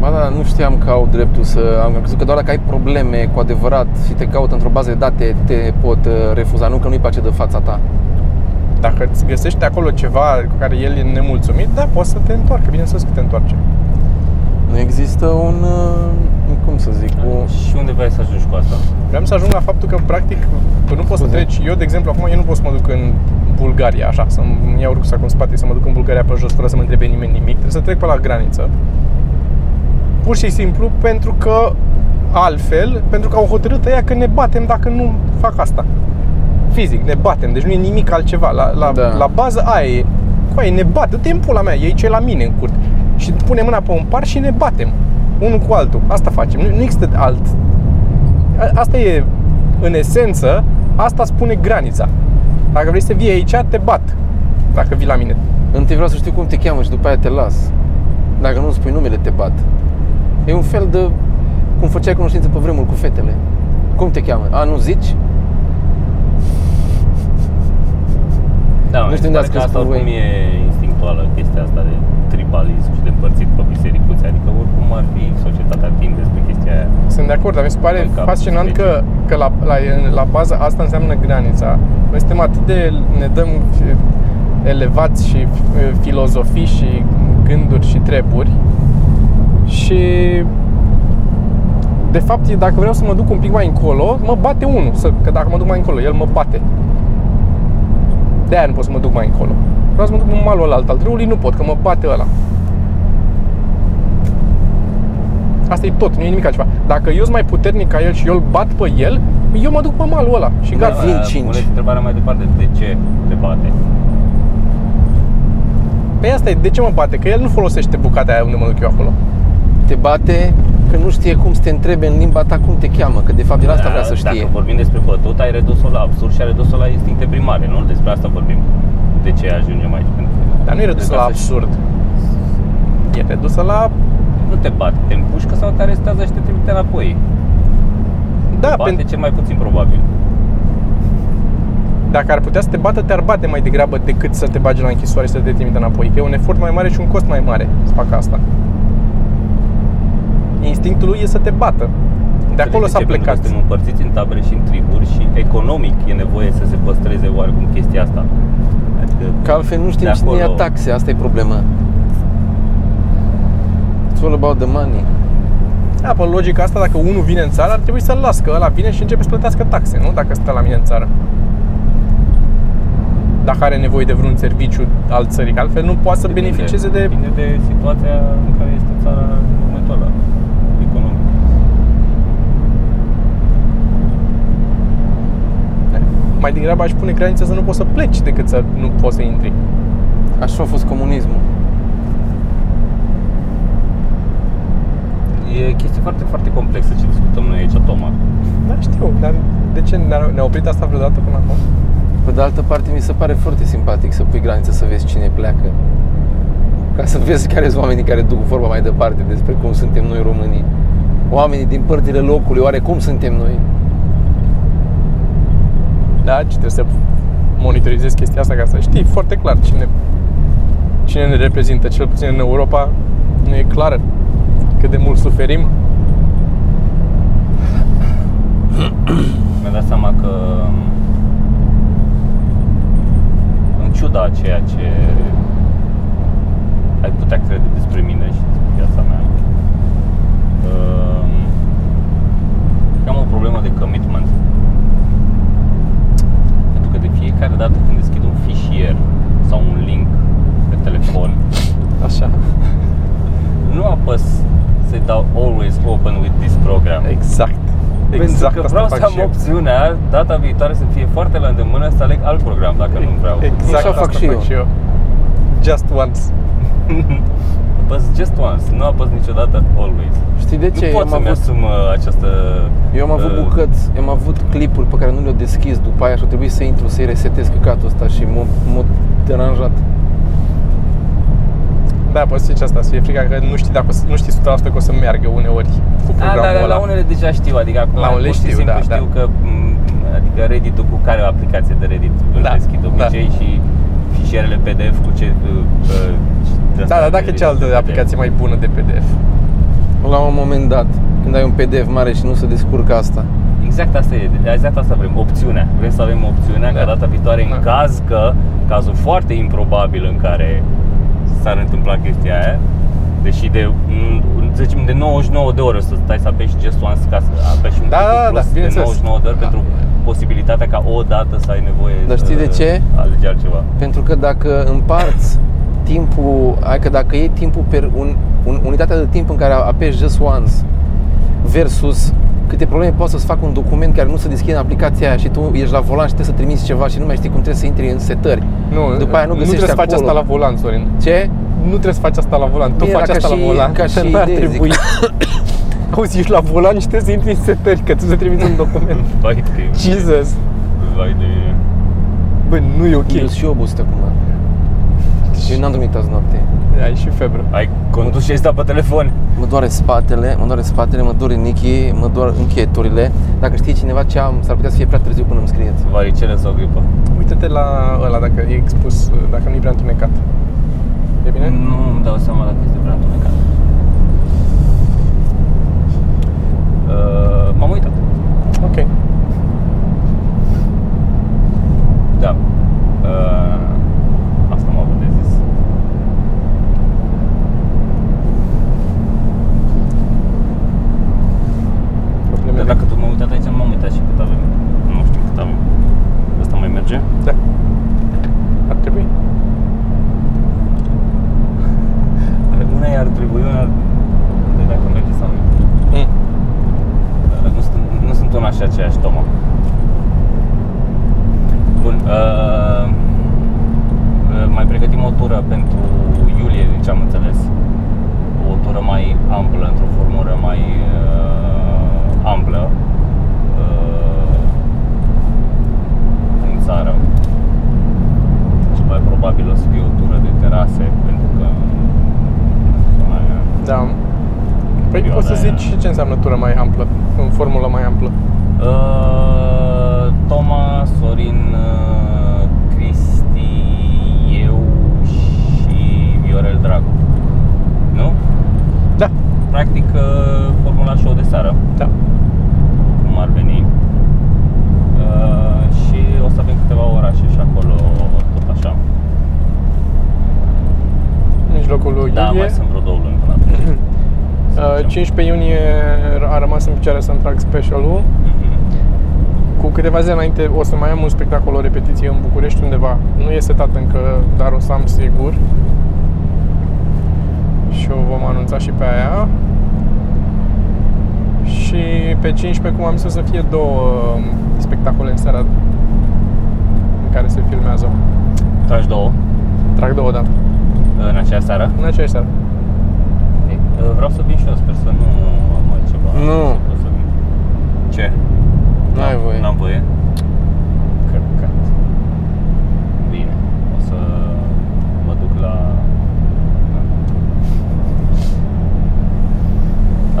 [SPEAKER 3] Ba da, nu știam că au dreptul să... Am crezut că doar dacă ai probleme cu adevărat și te caută într-o bază de date, te pot uh, refuza, nu că nu-i place de fața ta.
[SPEAKER 1] Dacă îți găsești acolo ceva cu care el e nemulțumit, da, poți să te întoarcă, bineînțeles că te întoarce.
[SPEAKER 3] Nu există un... uh, cum să zic, o...
[SPEAKER 2] Și unde vrei să ajungi cu asta?
[SPEAKER 1] Vreau să ajung la faptul că, practic, tu nu poți să
[SPEAKER 3] Scuze.
[SPEAKER 1] treci. Eu, de exemplu, acum eu nu pot să mă duc în Bulgaria, așa, să-mi iau rucsac în spate, să mă duc în Bulgaria pe jos, fără să mă întrebe nimeni nimic. Trebuie să trec pe la graniță. Pur și simplu pentru că altfel, pentru că au hotărât ăia că ne batem dacă nu fac asta. Fizic, ne batem, deci nu e nimic altceva. La, la,
[SPEAKER 3] Da.
[SPEAKER 1] la bază aia e. Coaie, ne bat, dă-te în pula mea, ei ce la mine în curte. Și punem mâna pe un par și ne batem. Unul cu altul. Asta facem. Nu, nu există alt. A- Asta e, în esență, asta spune granița. Dacă vrei să vii aici, te bat. Dacă vii la mine.
[SPEAKER 3] Întâi vreau să știu cum te cheamă și după aia te las. Dacă nu spui numele, te bat. E un fel de... Cum făceai cunoștință pe vremuri cu fetele. Cum te cheamă? A, nu zici?
[SPEAKER 2] Da,
[SPEAKER 3] Nu
[SPEAKER 2] mi
[SPEAKER 3] știu
[SPEAKER 2] se
[SPEAKER 3] unde
[SPEAKER 2] pare
[SPEAKER 3] ați
[SPEAKER 2] că
[SPEAKER 3] crescut
[SPEAKER 2] asta
[SPEAKER 3] voi.
[SPEAKER 2] oricum e instinctuală chestia asta de tribalism și de împărțit pe bisericuțe, adică oricum ar fi societatea timp despre chestia aia.
[SPEAKER 1] Sunt de acord, dar mi se pare
[SPEAKER 2] În cap,
[SPEAKER 1] fascinant
[SPEAKER 2] deci.
[SPEAKER 1] că, că la, la, la bază asta înseamnă granița. Noi suntem atât de, ne dăm fi- elevați și fi- filozofii și gânduri și treburi și de fapt, e- dacă vreau să mă duc un pic mai încolo, mă bate unul, să, că dacă mă duc mai încolo, el mă bate. De aia nu pot să mă duc mai încolo. Vreau să mă duc în malul ăla, al râului nu pot, că mă bate ăla. Asta e tot, nu e nimic altceva. Dacă eu sunt mai puternic ca el și eu îl bat pe el, eu mă duc pe malul ăla și gata.
[SPEAKER 3] vin
[SPEAKER 2] Da,
[SPEAKER 3] cinci.
[SPEAKER 2] Pune întrebarea mai departe, de ce te bate?
[SPEAKER 1] Pe asta e, de ce mă bate? Că el nu folosește bucata aia unde mă duc eu acolo.
[SPEAKER 3] Te bate că nu știe cum să te întrebe în limba ta cum te cheamă, că de fapt el asta vrea să știe.
[SPEAKER 2] Dacă vorbim despre bătut, ai redus-o la absurd și ai redus-o la instincte primare, nu? Despre asta vorbim. De ce ajungem aici? Pentru că
[SPEAKER 1] Dar nu e redusă
[SPEAKER 2] Ca
[SPEAKER 1] la
[SPEAKER 2] să-
[SPEAKER 1] absurd. E redusă la...
[SPEAKER 2] Nu te bate, te împușcă sau te arestează și te trimite înapoi.
[SPEAKER 1] Da,
[SPEAKER 2] te bate
[SPEAKER 1] pentru,
[SPEAKER 2] cel mai puțin probabil.
[SPEAKER 1] dacă ar putea să te bată, te-ar bate mai degrabă decât să te bage la închisoare și să te trimite înapoi. Că e un efort mai mare și un cost mai mare să facă asta. Instinctul lui e să te bată. De acolo s-a
[SPEAKER 2] ce? Pentru că
[SPEAKER 1] plecat.
[SPEAKER 2] Suntem împărțiți în tabere și în triburi și economic e nevoie să se păstreze oarecum chestia asta. Adică
[SPEAKER 3] Că altfel nu știm
[SPEAKER 2] de
[SPEAKER 3] cine ia
[SPEAKER 2] acolo-
[SPEAKER 3] taxe, asta e problema. It's all about the money.
[SPEAKER 1] Da, pe logica asta, dacă unul vine în țară, ar trebui să-l las, că ăla vine și începe să plătească taxe, nu? Dacă stă la mine în țară. dacă are nevoie de vreun serviciu al țării, că altfel nu poate să
[SPEAKER 2] Depinde.
[SPEAKER 1] beneficieze de...
[SPEAKER 2] Depinde de situația în care este țara în momentul ăla, economic.
[SPEAKER 1] Mai degrabă aș pune granița să nu poți să pleci decât să nu poți să intri.
[SPEAKER 3] Așa a fost comunismul.
[SPEAKER 2] E chestie foarte, foarte complexă ce discutăm noi aici, Toma.
[SPEAKER 1] Da, știu, dar de ce ne-a, ne-a oprit asta vreodată până acum?
[SPEAKER 3] Pe de altă parte, mi se pare foarte simpatic să pui graniță să vezi cine pleacă. Ca să vezi care sunt oamenii care duc vorba mai departe despre cum suntem noi românii. Oamenii din părțile locului, oare cum suntem noi?
[SPEAKER 1] Da, ce trebuie să monitorizezi chestia asta ca să știi foarte clar cine, cine ne reprezintă, cel puțin în Europa, nu e clară cât de mult suferim.
[SPEAKER 2] Mi-am dat seama că în ciuda a ceea ce ai putea crede despre mine și despre viața mea um, am o problemă de commitment pentru că de fiecare dată când deschid un fișier sau un link pe telefon
[SPEAKER 1] Așa.
[SPEAKER 2] nu apăs să dau always open with this program
[SPEAKER 1] Exact. Exact
[SPEAKER 2] Pentru că
[SPEAKER 1] asta
[SPEAKER 2] vreau
[SPEAKER 1] fac
[SPEAKER 2] să am
[SPEAKER 1] și eu.
[SPEAKER 2] opțiunea data viitoare să fie foarte la îndemână să aleg alt program dacă nu vreau.
[SPEAKER 1] Exact
[SPEAKER 3] Așa
[SPEAKER 1] asta
[SPEAKER 3] fac și eu.
[SPEAKER 1] și eu. Just once.
[SPEAKER 2] Apăs just once, nu apăs niciodată always.
[SPEAKER 3] Știi de ce?
[SPEAKER 2] nu pot
[SPEAKER 3] eu am
[SPEAKER 2] să-mi
[SPEAKER 3] avut,
[SPEAKER 2] asum uh, această...
[SPEAKER 3] eu am avut
[SPEAKER 2] uh,
[SPEAKER 3] bucăți, eu am avut clipuri pe care nu le-au deschis după aia și a trebuit să intru, să-i resetez căcatul ăsta și m-a, m-a deranjat.
[SPEAKER 1] Da, poți zice asta, să fie frica că nu știi, dacă, o să- nu știi 100% că o să meargă uneori cu
[SPEAKER 2] A,
[SPEAKER 1] programul
[SPEAKER 2] da, la,
[SPEAKER 1] ăla.
[SPEAKER 2] la unele deja știu, adică acum
[SPEAKER 1] La unele
[SPEAKER 2] pur și
[SPEAKER 1] știu,
[SPEAKER 2] simplu
[SPEAKER 1] da, da.
[SPEAKER 2] știu că m, adică Reddit-ul cu care o aplicație de Reddit îl
[SPEAKER 1] Da,
[SPEAKER 2] deschid de obicei și fișierele PDF cu ce... uh, uh, de
[SPEAKER 1] Da,
[SPEAKER 2] asta
[SPEAKER 1] dar
[SPEAKER 2] de
[SPEAKER 1] dacă e
[SPEAKER 2] Reddit
[SPEAKER 1] cealaltă
[SPEAKER 2] PDF.
[SPEAKER 1] aplicație mai bună de PDF.
[SPEAKER 3] La un moment dat, când ai un PDF mare și nu se descurcă asta.
[SPEAKER 2] Exact asta e, exact asta vrem, opțiunea. Vrem să avem opțiunea
[SPEAKER 1] Da.
[SPEAKER 2] ca data viitoare în
[SPEAKER 1] Da.
[SPEAKER 2] caz că, cazul foarte improbabil în care s-ar întâmpla chestia aia, deși de, mm, să zicem, de 99 de ore o să stai să apeși just once ca să apeși un
[SPEAKER 1] Da,
[SPEAKER 2] click
[SPEAKER 1] da,
[SPEAKER 2] în
[SPEAKER 1] da,
[SPEAKER 2] plus de
[SPEAKER 1] bineînțeles.
[SPEAKER 2] 99 de ori pentru posibilitatea ca o dată să ai nevoie
[SPEAKER 3] Dar știi
[SPEAKER 2] să
[SPEAKER 3] de ce?
[SPEAKER 2] alegi altceva.
[SPEAKER 3] Pentru că dacă împarți timpul, adică dacă iei timpul per un, un, unitatea de timp în care apeși just once versus câte probleme poate să-ți facă un document care nu se deschide în aplicația aia și tu ești la volan și trebuie să trimiți ceva și nu mai știi cum trebuie să intri în setări.
[SPEAKER 1] Nu,
[SPEAKER 3] După aia nu
[SPEAKER 1] nu
[SPEAKER 3] găsești
[SPEAKER 1] trebuie să faci
[SPEAKER 3] acolo.
[SPEAKER 1] asta la volan, Sorin.
[SPEAKER 3] Ce?
[SPEAKER 1] Nu trebuie să faci asta la volan. Tu
[SPEAKER 3] Bine,
[SPEAKER 1] faci
[SPEAKER 3] dar
[SPEAKER 1] asta
[SPEAKER 3] ca
[SPEAKER 1] la
[SPEAKER 3] și-
[SPEAKER 1] volan.
[SPEAKER 3] ca și
[SPEAKER 1] n-ar
[SPEAKER 3] idee, zic.
[SPEAKER 1] trebui. Auzi, ești la volan și trebuie să intri în setări, că tu să trimiți un document.
[SPEAKER 2] Vai de,
[SPEAKER 1] Jesus.
[SPEAKER 2] vai de...
[SPEAKER 1] Bă, nu e ok.
[SPEAKER 3] Eu sunt și eu obosit acum. Eu n-am dormit azi noapte.
[SPEAKER 1] Ai și febră.
[SPEAKER 2] Ai condus și ai stat pe telefon.
[SPEAKER 3] Mă doare spatele, mă doare spatele, mă doare nichii, mă doar încheieturile. Dacă știe cineva ce am, s-ar putea să fie prea târziu până îmi scrieți.
[SPEAKER 2] Varicele sau gripă?
[SPEAKER 1] Uită-te la ăla dacă e expus, dacă nu e prea întunecat. E bine?
[SPEAKER 2] Nu îmi dau seama dacă este prea întunecat. Uh, m-am uitat.
[SPEAKER 1] Ok.
[SPEAKER 2] Da. Uh, asta m-a avut de zis.
[SPEAKER 1] Probleme
[SPEAKER 2] Dar
[SPEAKER 1] de-
[SPEAKER 2] dacă tu m-ai uitat aici, m-am uitat și cât avem. Nu știu cât avem. Asta mai merge?
[SPEAKER 1] Da. Ar trebui.
[SPEAKER 2] Una i-ar trebui, una de dacă merge sau nu.
[SPEAKER 1] Mm.
[SPEAKER 2] Uh, Nu sunt, nu sunt una și aceeași, Toma. Bun. Uh, uh, mai pregătim o tură pentru iulie, din ce am înțeles. O tură mai amplă, într-o formură mai uh, amplă. Uh, în țară. Și mai probabil o să fie o tură de terase, pentru că zona aia
[SPEAKER 1] Da. Păi
[SPEAKER 2] Perioada
[SPEAKER 1] poți să
[SPEAKER 2] aia.
[SPEAKER 1] zici și ce înseamnă tură mai amplă, în formulă mai amplă.
[SPEAKER 2] Uh,
[SPEAKER 1] 15 iunie a rămas în picioare să-mi trag specialul
[SPEAKER 2] Mhm.
[SPEAKER 1] cu cu câteva zile înainte o să mai am un spectacol, o repetiție în București undeva. Nu e setat încă, dar o să am sigur. Și o vom anunța și pe aia. Și pe 15, cum am zis, o să fie două um, spectacole în seara în care se filmează.
[SPEAKER 2] Tragi două
[SPEAKER 1] Trag două, da.
[SPEAKER 2] în acea seară.
[SPEAKER 1] În aceeași seară.
[SPEAKER 2] Ei, Vreau să vin și eu, sper să nu am altceva.
[SPEAKER 3] Nu.
[SPEAKER 2] Să pot să vin. Ce?
[SPEAKER 3] N-ai voie.
[SPEAKER 2] N-am voie? Căcat. Bine, o să mă duc la...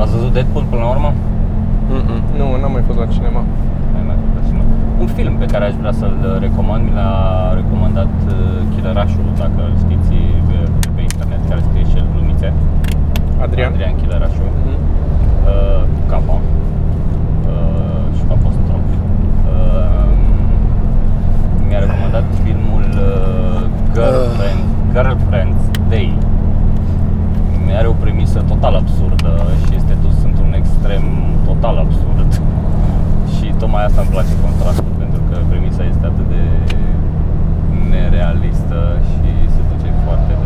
[SPEAKER 2] Ați văzut Deadpool până la urmă?
[SPEAKER 3] Mm-mm.
[SPEAKER 1] Nu, n-am mai fost la cinema.
[SPEAKER 2] Mai mai făcut și nu. Un film pe care aș vrea să-l recomand, mi l-a recomandat uh, Chilărașul, dacă îl știți pe, pe internet, care scrie și el glumițe.
[SPEAKER 1] Adrian?
[SPEAKER 2] Adrian Chilărașu.
[SPEAKER 1] Mhm.
[SPEAKER 2] Uh, Capa. Uh, și cu apostrof. Uh, mi-a recomandat filmul uh, Girlfriend, Girlfriend's Day. Are o premisă total absurdă și este dus într-un extrem total absurd. și tocmai asta îmi place contrastul, pentru că premisa este atât de nerealistă și se duce foarte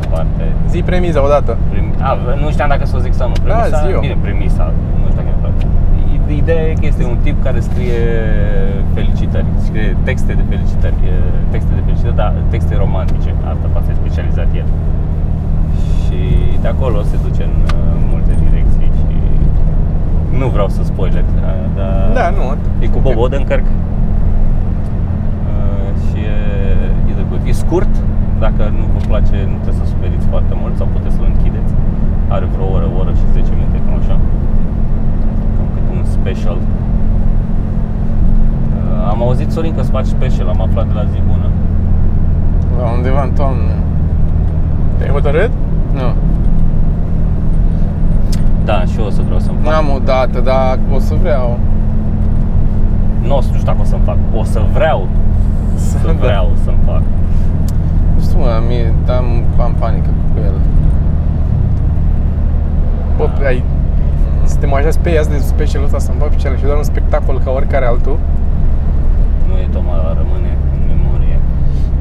[SPEAKER 2] departe.
[SPEAKER 1] Zi premiza odată.
[SPEAKER 2] Prim- A, nu știam dacă să o zic sau nu. Premisa,
[SPEAKER 1] zi eu.
[SPEAKER 2] bine, premisa, nu știu dacă e place. Ideea e că este un tip care scrie felicitări, scrie texte de felicitări, e, texte de felicitări, dar texte romantice, asta face specializat el. Și de acolo se duce în uh, multe direcții și nu vreau să spoiler, dar
[SPEAKER 1] Da, nu.
[SPEAKER 2] e cu Bob Odenkirk uh, și e, e de good. E scurt, dacă nu vă place, nu trebuie să suferiți foarte mult sau puteți să-l închideți. Are vreo oră, oră și 10 minute, cam așa. Cam cât un special. Uh, Am auzit, Sorin, că îți faci special, am aflat de la zi bună.
[SPEAKER 3] La undeva în toamnă.
[SPEAKER 1] Te-ai hotărât?
[SPEAKER 3] Nu.
[SPEAKER 2] Da, și eu o să vreau să-mi fac.
[SPEAKER 3] N-am o dată, dar o să vreau.
[SPEAKER 2] Nu o să știu dacă o să-mi fac. O să vreau să
[SPEAKER 3] Da.
[SPEAKER 2] vreau să-mi fac.
[SPEAKER 3] Nu știu, mă, mie am, am panică cu el.
[SPEAKER 1] Bă, ai, să te mai pe ea de specialul ăsta să-mi fac picioarele și doar un spectacol ca oricare altul.
[SPEAKER 2] Nu e tocmai rămâne în memorie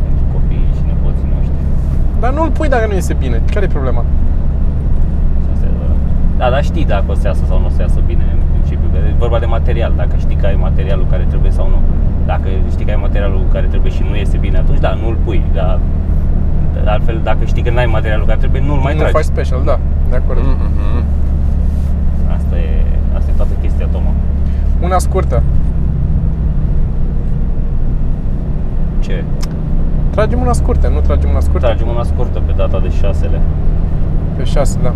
[SPEAKER 2] pentru copiii și nepoții noștri.
[SPEAKER 1] Dar nu-l pui dacă nu iese bine. Care e problema?
[SPEAKER 2] Și asta e adevărat. Da, dar știi dacă o să iasă sau nu o să iasă bine în principiu. Că e vorba de material, dacă știi că ai materialul care trebuie sau nu. Dacă știi că ai materialul care trebuie și nu iese bine, atunci da, nu-l pui. Dar dar altfel, dacă știi că n-ai materialul care trebuie, nu-l mai
[SPEAKER 1] nu
[SPEAKER 2] tragi.
[SPEAKER 1] faci special, da. De acord.
[SPEAKER 3] Mm-mm.
[SPEAKER 2] Asta e, asta e toată chestia, Toma.
[SPEAKER 1] Una scurtă.
[SPEAKER 2] Ce?
[SPEAKER 1] Tragem una scurtă, nu tragem una scurtă?
[SPEAKER 2] Tragem una scurtă pe data de 6
[SPEAKER 1] Pe 6, da.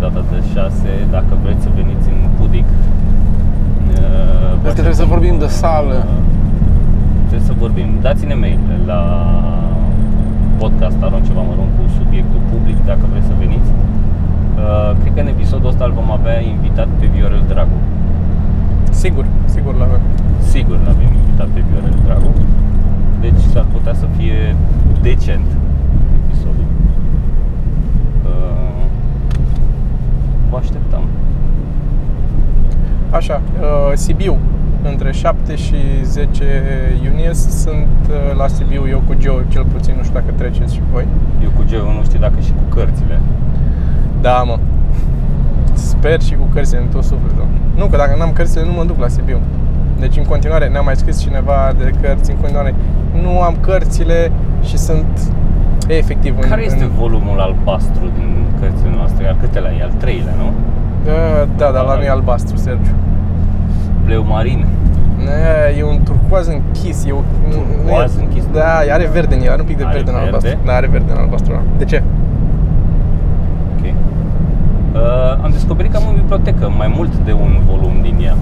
[SPEAKER 2] data de 6, dacă vreți să veniți în Pudic. uh,
[SPEAKER 3] Cred că trebuie să vorbim de sală.
[SPEAKER 2] Trebuie să vorbim. Dați-ne mail la podcast ceva mărunt cu subiectul public dacă vreți să veniți. Uh, Cred că în episodul ăsta îl vom avea invitat pe Viorel Dragu.
[SPEAKER 1] Sigur, sigur l-avem.
[SPEAKER 2] Sigur l-avem invitat pe Viorel Dragu. Deci s-ar putea să fie decent episodul. Uh, Vă așteptăm.
[SPEAKER 1] Așa, uh, Sibiu. Între 7 și 10 iunie sunt uh, la Sibiu, eu cu Geo cel puțin, nu știu dacă treceți și voi.
[SPEAKER 2] Eu cu Geo nu știu dacă și cu cărțile.
[SPEAKER 1] Da, mă. Sper și cu cărțile în tot sufletul. Nu, că dacă n-am cărțile nu mă duc la Sibiu. Deci în continuare ne-a mai scris cineva de cărți, în continuare nu am cărțile și sunt efectiv în...
[SPEAKER 2] Care este
[SPEAKER 1] în,
[SPEAKER 2] volumul albastru din cărțile noastre? Al câtelea e? Al treilea, nu?
[SPEAKER 1] Da, da, dar la noi e albastru, Sergiu.
[SPEAKER 2] Bleu marin.
[SPEAKER 1] Ne, E un turcoaz închis, e o,
[SPEAKER 2] Turcoaz
[SPEAKER 1] nu e-
[SPEAKER 2] închis?
[SPEAKER 1] Da, are verde în el, are un pic de
[SPEAKER 2] Are
[SPEAKER 1] verde, în
[SPEAKER 2] verde?
[SPEAKER 1] albastru. Da, are verde în albastru. da. De ce?
[SPEAKER 2] Ok. Uh, am descoperit că am în bibliotecă mai mult de un volum din ea.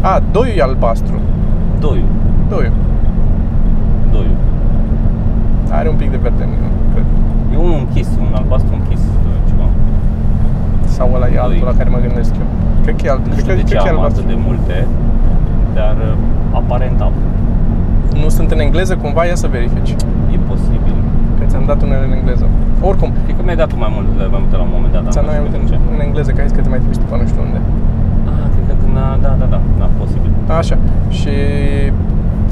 [SPEAKER 1] A, doiul e albastru.
[SPEAKER 2] Doiul.
[SPEAKER 1] Doiul.
[SPEAKER 2] Doiul.
[SPEAKER 1] Are un pic de verde în el, cred.
[SPEAKER 2] E unul închis, un albastru închis, uh, ceva.
[SPEAKER 1] Sau ăla e altul
[SPEAKER 2] Doi.
[SPEAKER 1] la care mă gândesc eu. Cred că e altul.
[SPEAKER 2] Nu
[SPEAKER 1] Cred,
[SPEAKER 2] știu
[SPEAKER 1] că-
[SPEAKER 2] de ce
[SPEAKER 1] cred că e
[SPEAKER 2] am
[SPEAKER 1] albastru.
[SPEAKER 2] atât de multe, dar uh, aparent am.
[SPEAKER 1] Nu sunt în engleză cumva? Ia să verifici.
[SPEAKER 2] E posibil.
[SPEAKER 1] Că ți-am dat unele în engleză. Oricum,
[SPEAKER 2] Cred că mi-ai dat tu mai mult, mai multe la un moment dat. dar
[SPEAKER 1] ți-am
[SPEAKER 2] nu
[SPEAKER 1] dat
[SPEAKER 2] știu
[SPEAKER 1] mai
[SPEAKER 2] de ce.
[SPEAKER 1] multe în engleză, că ai zis că te mai trimiți tu pe nu știu unde.
[SPEAKER 2] Ah, cred că când a, da, da, da, da, posibil.
[SPEAKER 1] Așa. Și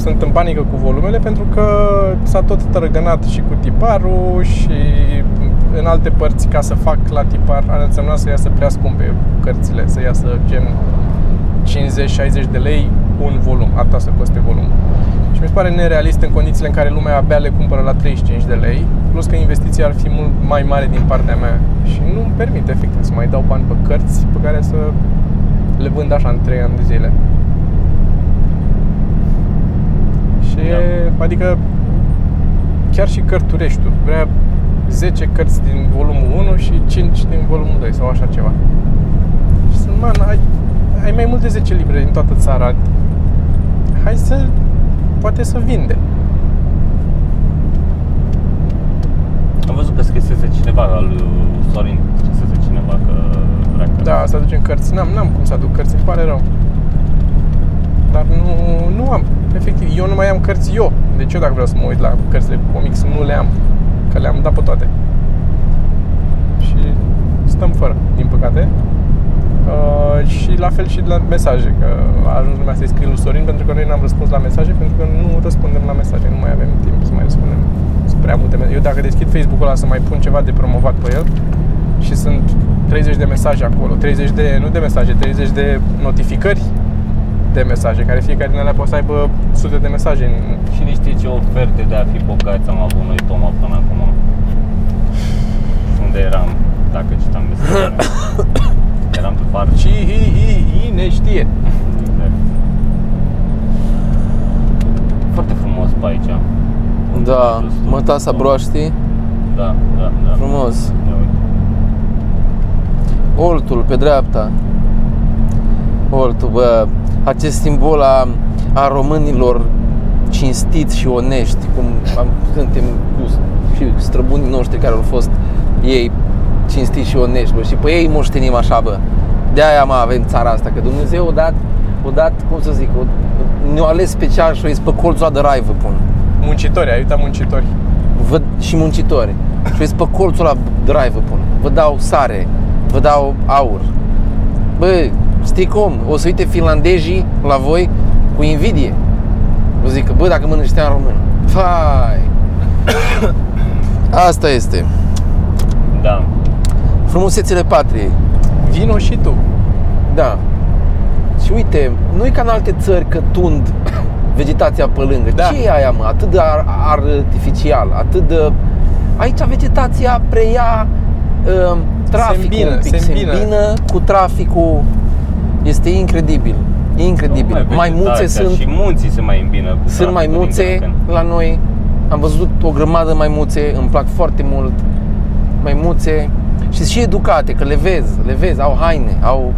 [SPEAKER 1] sunt în panică cu volumele pentru că s-a tot tărăgănat și cu tiparul și în alte părți ca să fac la tipar ar însemna să iasă prea scumpe cărțile, să iasă gen 50-60 de lei un volum, atâta să coste volumul. Și mi se pare nerealist în condițiile în care lumea abia le cumpără la 35 de lei, plus că investiția ar fi mult mai mare din partea mea și nu îmi permite efectiv să mai dau bani pe cărți pe care să le vând așa în 3 ani de zile. Și
[SPEAKER 2] Da.
[SPEAKER 1] adică chiar și cărtureștiul vrea 10 cărți din volumul 1 și 5 din volumul 2 sau așa ceva. Și sunt, man, ai, ai mai multe 10 libre din toată țara. Hai să, poate să vinde.
[SPEAKER 2] Am văzut că scrisese cineva al lui Sorin, scrisese cineva că vrea că...
[SPEAKER 1] Da, să aducem cărți. N-am, n-am cum să aduc cărți, îmi pare rău. Dar nu, nu am. Efectiv, eu nu mai am cărți eu. Deci eu dacă vreau să mă uit la cărțile cu comics, nu le am. Că le-am dat pe toate. Și stăm fără, din păcate. Uh, și la fel și la mesaje, că a ajuns lumea să-i scrie lui Sorin pentru că noi n-am răspuns la mesaje, pentru că nu răspundem la mesaje, nu mai avem timp să mai răspundem Sunt prea multe mesaje. Eu dacă deschid Facebook-ul ăla să mai pun ceva de promovat pe el și sunt 30 de mesaje acolo, 30 de, nu de mesaje, 30 de notificări de mesaje, care fiecare din alea poate să aibă sute de mesaje în
[SPEAKER 2] Și niște ce oferte de a fi bogați am avut noi, Toma, până acum. Unde eram, dacă citam mesajele. eram pe partea.
[SPEAKER 1] Și hi, hi, hi, ne știe.
[SPEAKER 2] Exact. Foarte frumos pe aici.
[SPEAKER 3] Da,
[SPEAKER 2] Sus,
[SPEAKER 3] mătasa
[SPEAKER 2] da.
[SPEAKER 3] broaștii,
[SPEAKER 2] Da, da, da.
[SPEAKER 3] frumos.
[SPEAKER 2] Ia uite.
[SPEAKER 3] Oltul pe dreapta. Oltul, bă, acest simbol a, a românilor cinstiți și onești, cum am, suntem cu și străbunii noștri care au fost ei cinstiți și onești, bă, și pe ei moștenim așa, bă. De aia mă avem țara asta, că Dumnezeu o dat, o dat, cum să zic, o, ne-a ales special și o pe colțul ăla de rai, vă pun.
[SPEAKER 1] Muncitori, ai uitat muncitori.
[SPEAKER 3] vă, și muncitori. Și vezi pe colțul ăla drive vă pun. Vă dau sare, vă dau aur. Bă, știi cum? O să uite finlandezii la voi cu invidie. O zic că, bă, dacă mănânci stea român. Fai! Asta este.
[SPEAKER 2] Da.
[SPEAKER 3] Frumusețile patriei.
[SPEAKER 1] Vino și tu.
[SPEAKER 3] Da. Și uite, nu e ca în alte țări că tund vegetația pe lângă.
[SPEAKER 1] Da.
[SPEAKER 3] Ce e aia, mă? Atât de ar- artificial, atât de... Aici vegetația preia uh, traficul
[SPEAKER 1] îmbină,
[SPEAKER 3] un pic,
[SPEAKER 1] se îmbină.
[SPEAKER 3] îmbină cu traficul. Este incredibil. Incredibil.
[SPEAKER 2] Nu numai
[SPEAKER 3] Maimuțe
[SPEAKER 2] vegetația,
[SPEAKER 3] sunt,
[SPEAKER 2] Și munții se mai îmbină cu
[SPEAKER 3] sunt
[SPEAKER 2] traficul din
[SPEAKER 3] maimuțe
[SPEAKER 2] când în când.
[SPEAKER 3] la noi. Am văzut o grămadă de maimuțe, îmi plac foarte mult. Maimuțe și și educate, că le vezi, le vezi, au haine, au...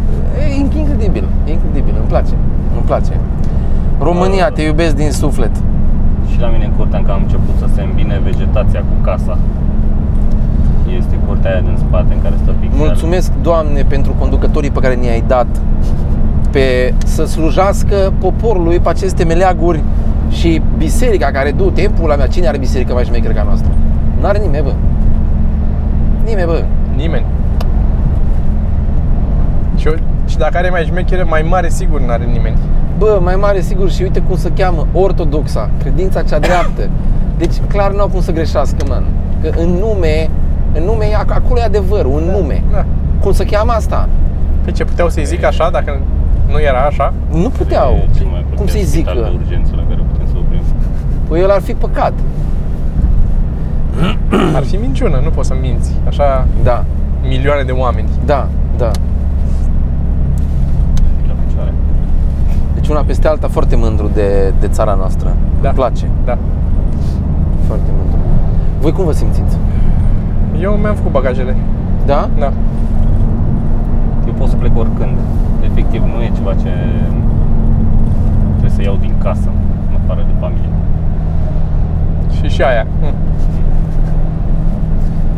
[SPEAKER 3] E incredibil, e incredibil, îmi place, îmi place. România, te iubesc din suflet.
[SPEAKER 2] Și la mine în curtea încă am început să se îmbine vegetația cu casa. Este curtea aia din spate în care stă pixel.
[SPEAKER 3] Mulțumesc, Doamne, pentru conducătorii pe care ni-ai dat pe să slujească poporului pe aceste meleaguri și biserica care du timpul la mea. Cine are biserică mai șmecheră ca noastră? N-are nimeni, bă. Nimeni, bă.
[SPEAKER 1] Nimeni. Și, o- și dacă are mai șmechere, mai mare, sigur n-are nimeni.
[SPEAKER 3] Bă, mai mare sigur și uite cum se cheamă, ortodoxa, credința cea dreaptă. Deci clar nu au cum să greșească, man. Că în nume, în nume, e ac- acolo e adevărul, un nume.
[SPEAKER 1] Da.
[SPEAKER 3] Cum se cheamă asta?
[SPEAKER 1] Pe ce, puteau să-i zic așa dacă nu era așa?
[SPEAKER 3] Nu puteau.
[SPEAKER 2] E cel mai
[SPEAKER 3] Cum
[SPEAKER 2] apropiat
[SPEAKER 3] să-i
[SPEAKER 2] spital
[SPEAKER 3] zică?
[SPEAKER 2] de urgență la care putem să oprim.
[SPEAKER 3] Păi el ar fi păcat.
[SPEAKER 1] Ar fi minciună, nu poți să minți. Așa
[SPEAKER 3] Da,
[SPEAKER 1] milioane de oameni.
[SPEAKER 3] da, da.
[SPEAKER 2] La picioare.
[SPEAKER 3] Deci una peste alta foarte mândru de, de țara noastră.
[SPEAKER 1] Da.
[SPEAKER 3] Îmi place,
[SPEAKER 1] Da.
[SPEAKER 3] foarte mândru. Voi cum vă simțiți?
[SPEAKER 1] Eu mi-am făcut bagajele.
[SPEAKER 3] Da?
[SPEAKER 1] Da.
[SPEAKER 2] Eu pot să plec oricând. Efectiv, nu e ceva ce trebuie să iau din casă, în afară de familie.
[SPEAKER 1] Și și aia. Hm.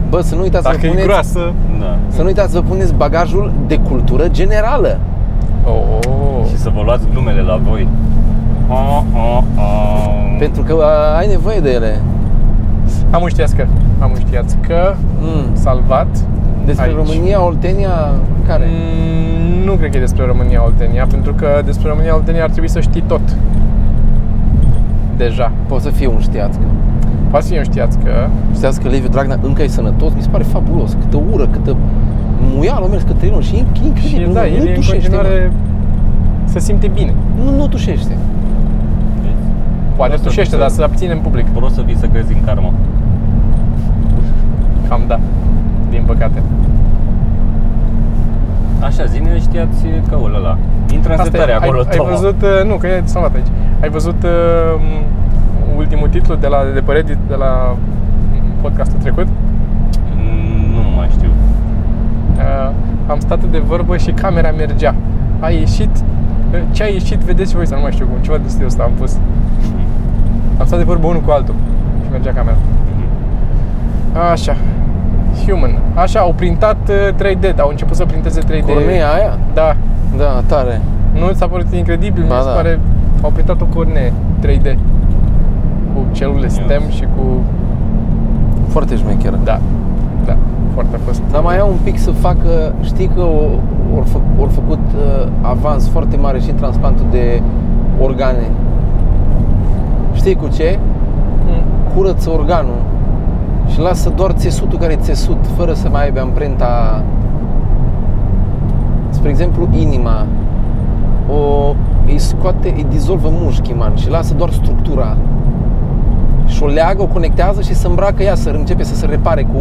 [SPEAKER 3] Bă, să nu uitați să
[SPEAKER 1] Dacă
[SPEAKER 3] vă
[SPEAKER 1] e
[SPEAKER 3] puneți,
[SPEAKER 1] groasă.
[SPEAKER 2] Da.
[SPEAKER 3] să nu uitați să vă puneți bagajul de cultură generală.
[SPEAKER 1] Oh.
[SPEAKER 2] Și să vă luați glumele la voi. Oh, oh, oh.
[SPEAKER 3] Pentru că a, ai nevoie de ele.
[SPEAKER 1] Am un știați că. Am un știați că.
[SPEAKER 3] Mm.
[SPEAKER 1] Salvat.
[SPEAKER 3] Despre
[SPEAKER 1] Aici.
[SPEAKER 3] România, Oltenia, care?
[SPEAKER 1] Mm, nu cred că e despre România Oltenia, pentru că despre România Oltenia ar trebui să știi tot. deja.
[SPEAKER 3] Poate să fie un știațcă.
[SPEAKER 1] Poate să fie un știați că
[SPEAKER 3] Știați că Liviu Dragnea încă e sănătos? Mi se pare fabulos. Câtă ură, câtă muială a mers către el și e
[SPEAKER 1] și
[SPEAKER 3] incredibil.
[SPEAKER 1] da,
[SPEAKER 3] nu,
[SPEAKER 1] el
[SPEAKER 3] nu
[SPEAKER 1] e în
[SPEAKER 3] tușește,
[SPEAKER 1] continuare se simte bine.
[SPEAKER 3] mă. Nu, nu tușește.
[SPEAKER 1] Poate
[SPEAKER 2] Vreau să-
[SPEAKER 1] tușește,
[SPEAKER 2] să-
[SPEAKER 1] dar se abține în public.
[SPEAKER 2] Vreau să vii să crezi în karma.
[SPEAKER 1] Cam da, din păcate.
[SPEAKER 2] Așa, zine știați căul ăla. Intră în
[SPEAKER 1] Asta e,
[SPEAKER 2] setare acolo,
[SPEAKER 1] ai, ai
[SPEAKER 2] Toma.
[SPEAKER 1] văzut, uh, nu, că e salvat aici. Ai văzut uh, ultimul titlu de la de pe Reddit de la podcastul trecut?
[SPEAKER 2] Mm, Nu mai știu.
[SPEAKER 1] Uh, am stat de vorbă și camera mergea. A ieșit, uh, ce a ieșit, vedeți voi, sau nu mai știu cum, ceva de stilul ăsta am pus. Am stat de vorbă unul cu altul și mergea camera. Așa. Human. Așa, au printat uh, 3D, au început să printeze 3D.
[SPEAKER 3] Cornea aia?
[SPEAKER 1] Da.
[SPEAKER 3] Da, tare.
[SPEAKER 1] Nu ți-a părut incredibil?
[SPEAKER 3] Ba
[SPEAKER 1] Mi se
[SPEAKER 3] da.
[SPEAKER 1] pare, au printat o cornee 3D. Cu celule STEM și cu...
[SPEAKER 3] Foarte șmecheră.
[SPEAKER 1] Da. Da. Foarte a fost.
[SPEAKER 3] Dar mai au un pic să facă, știi că au or fă, or făcut uh, avans foarte mare și în transplantul de organe. Știi cu ce?
[SPEAKER 1] Mm.
[SPEAKER 3] Curăță organul și lasă doar țesutul care e țesut, fără să mai aibă amprenta Spre exemplu, inima o, îi scoate, îi dizolvă mușchii, man, și lasă doar structura și o leagă, o conectează și se îmbracă ea, să începe să se repare cu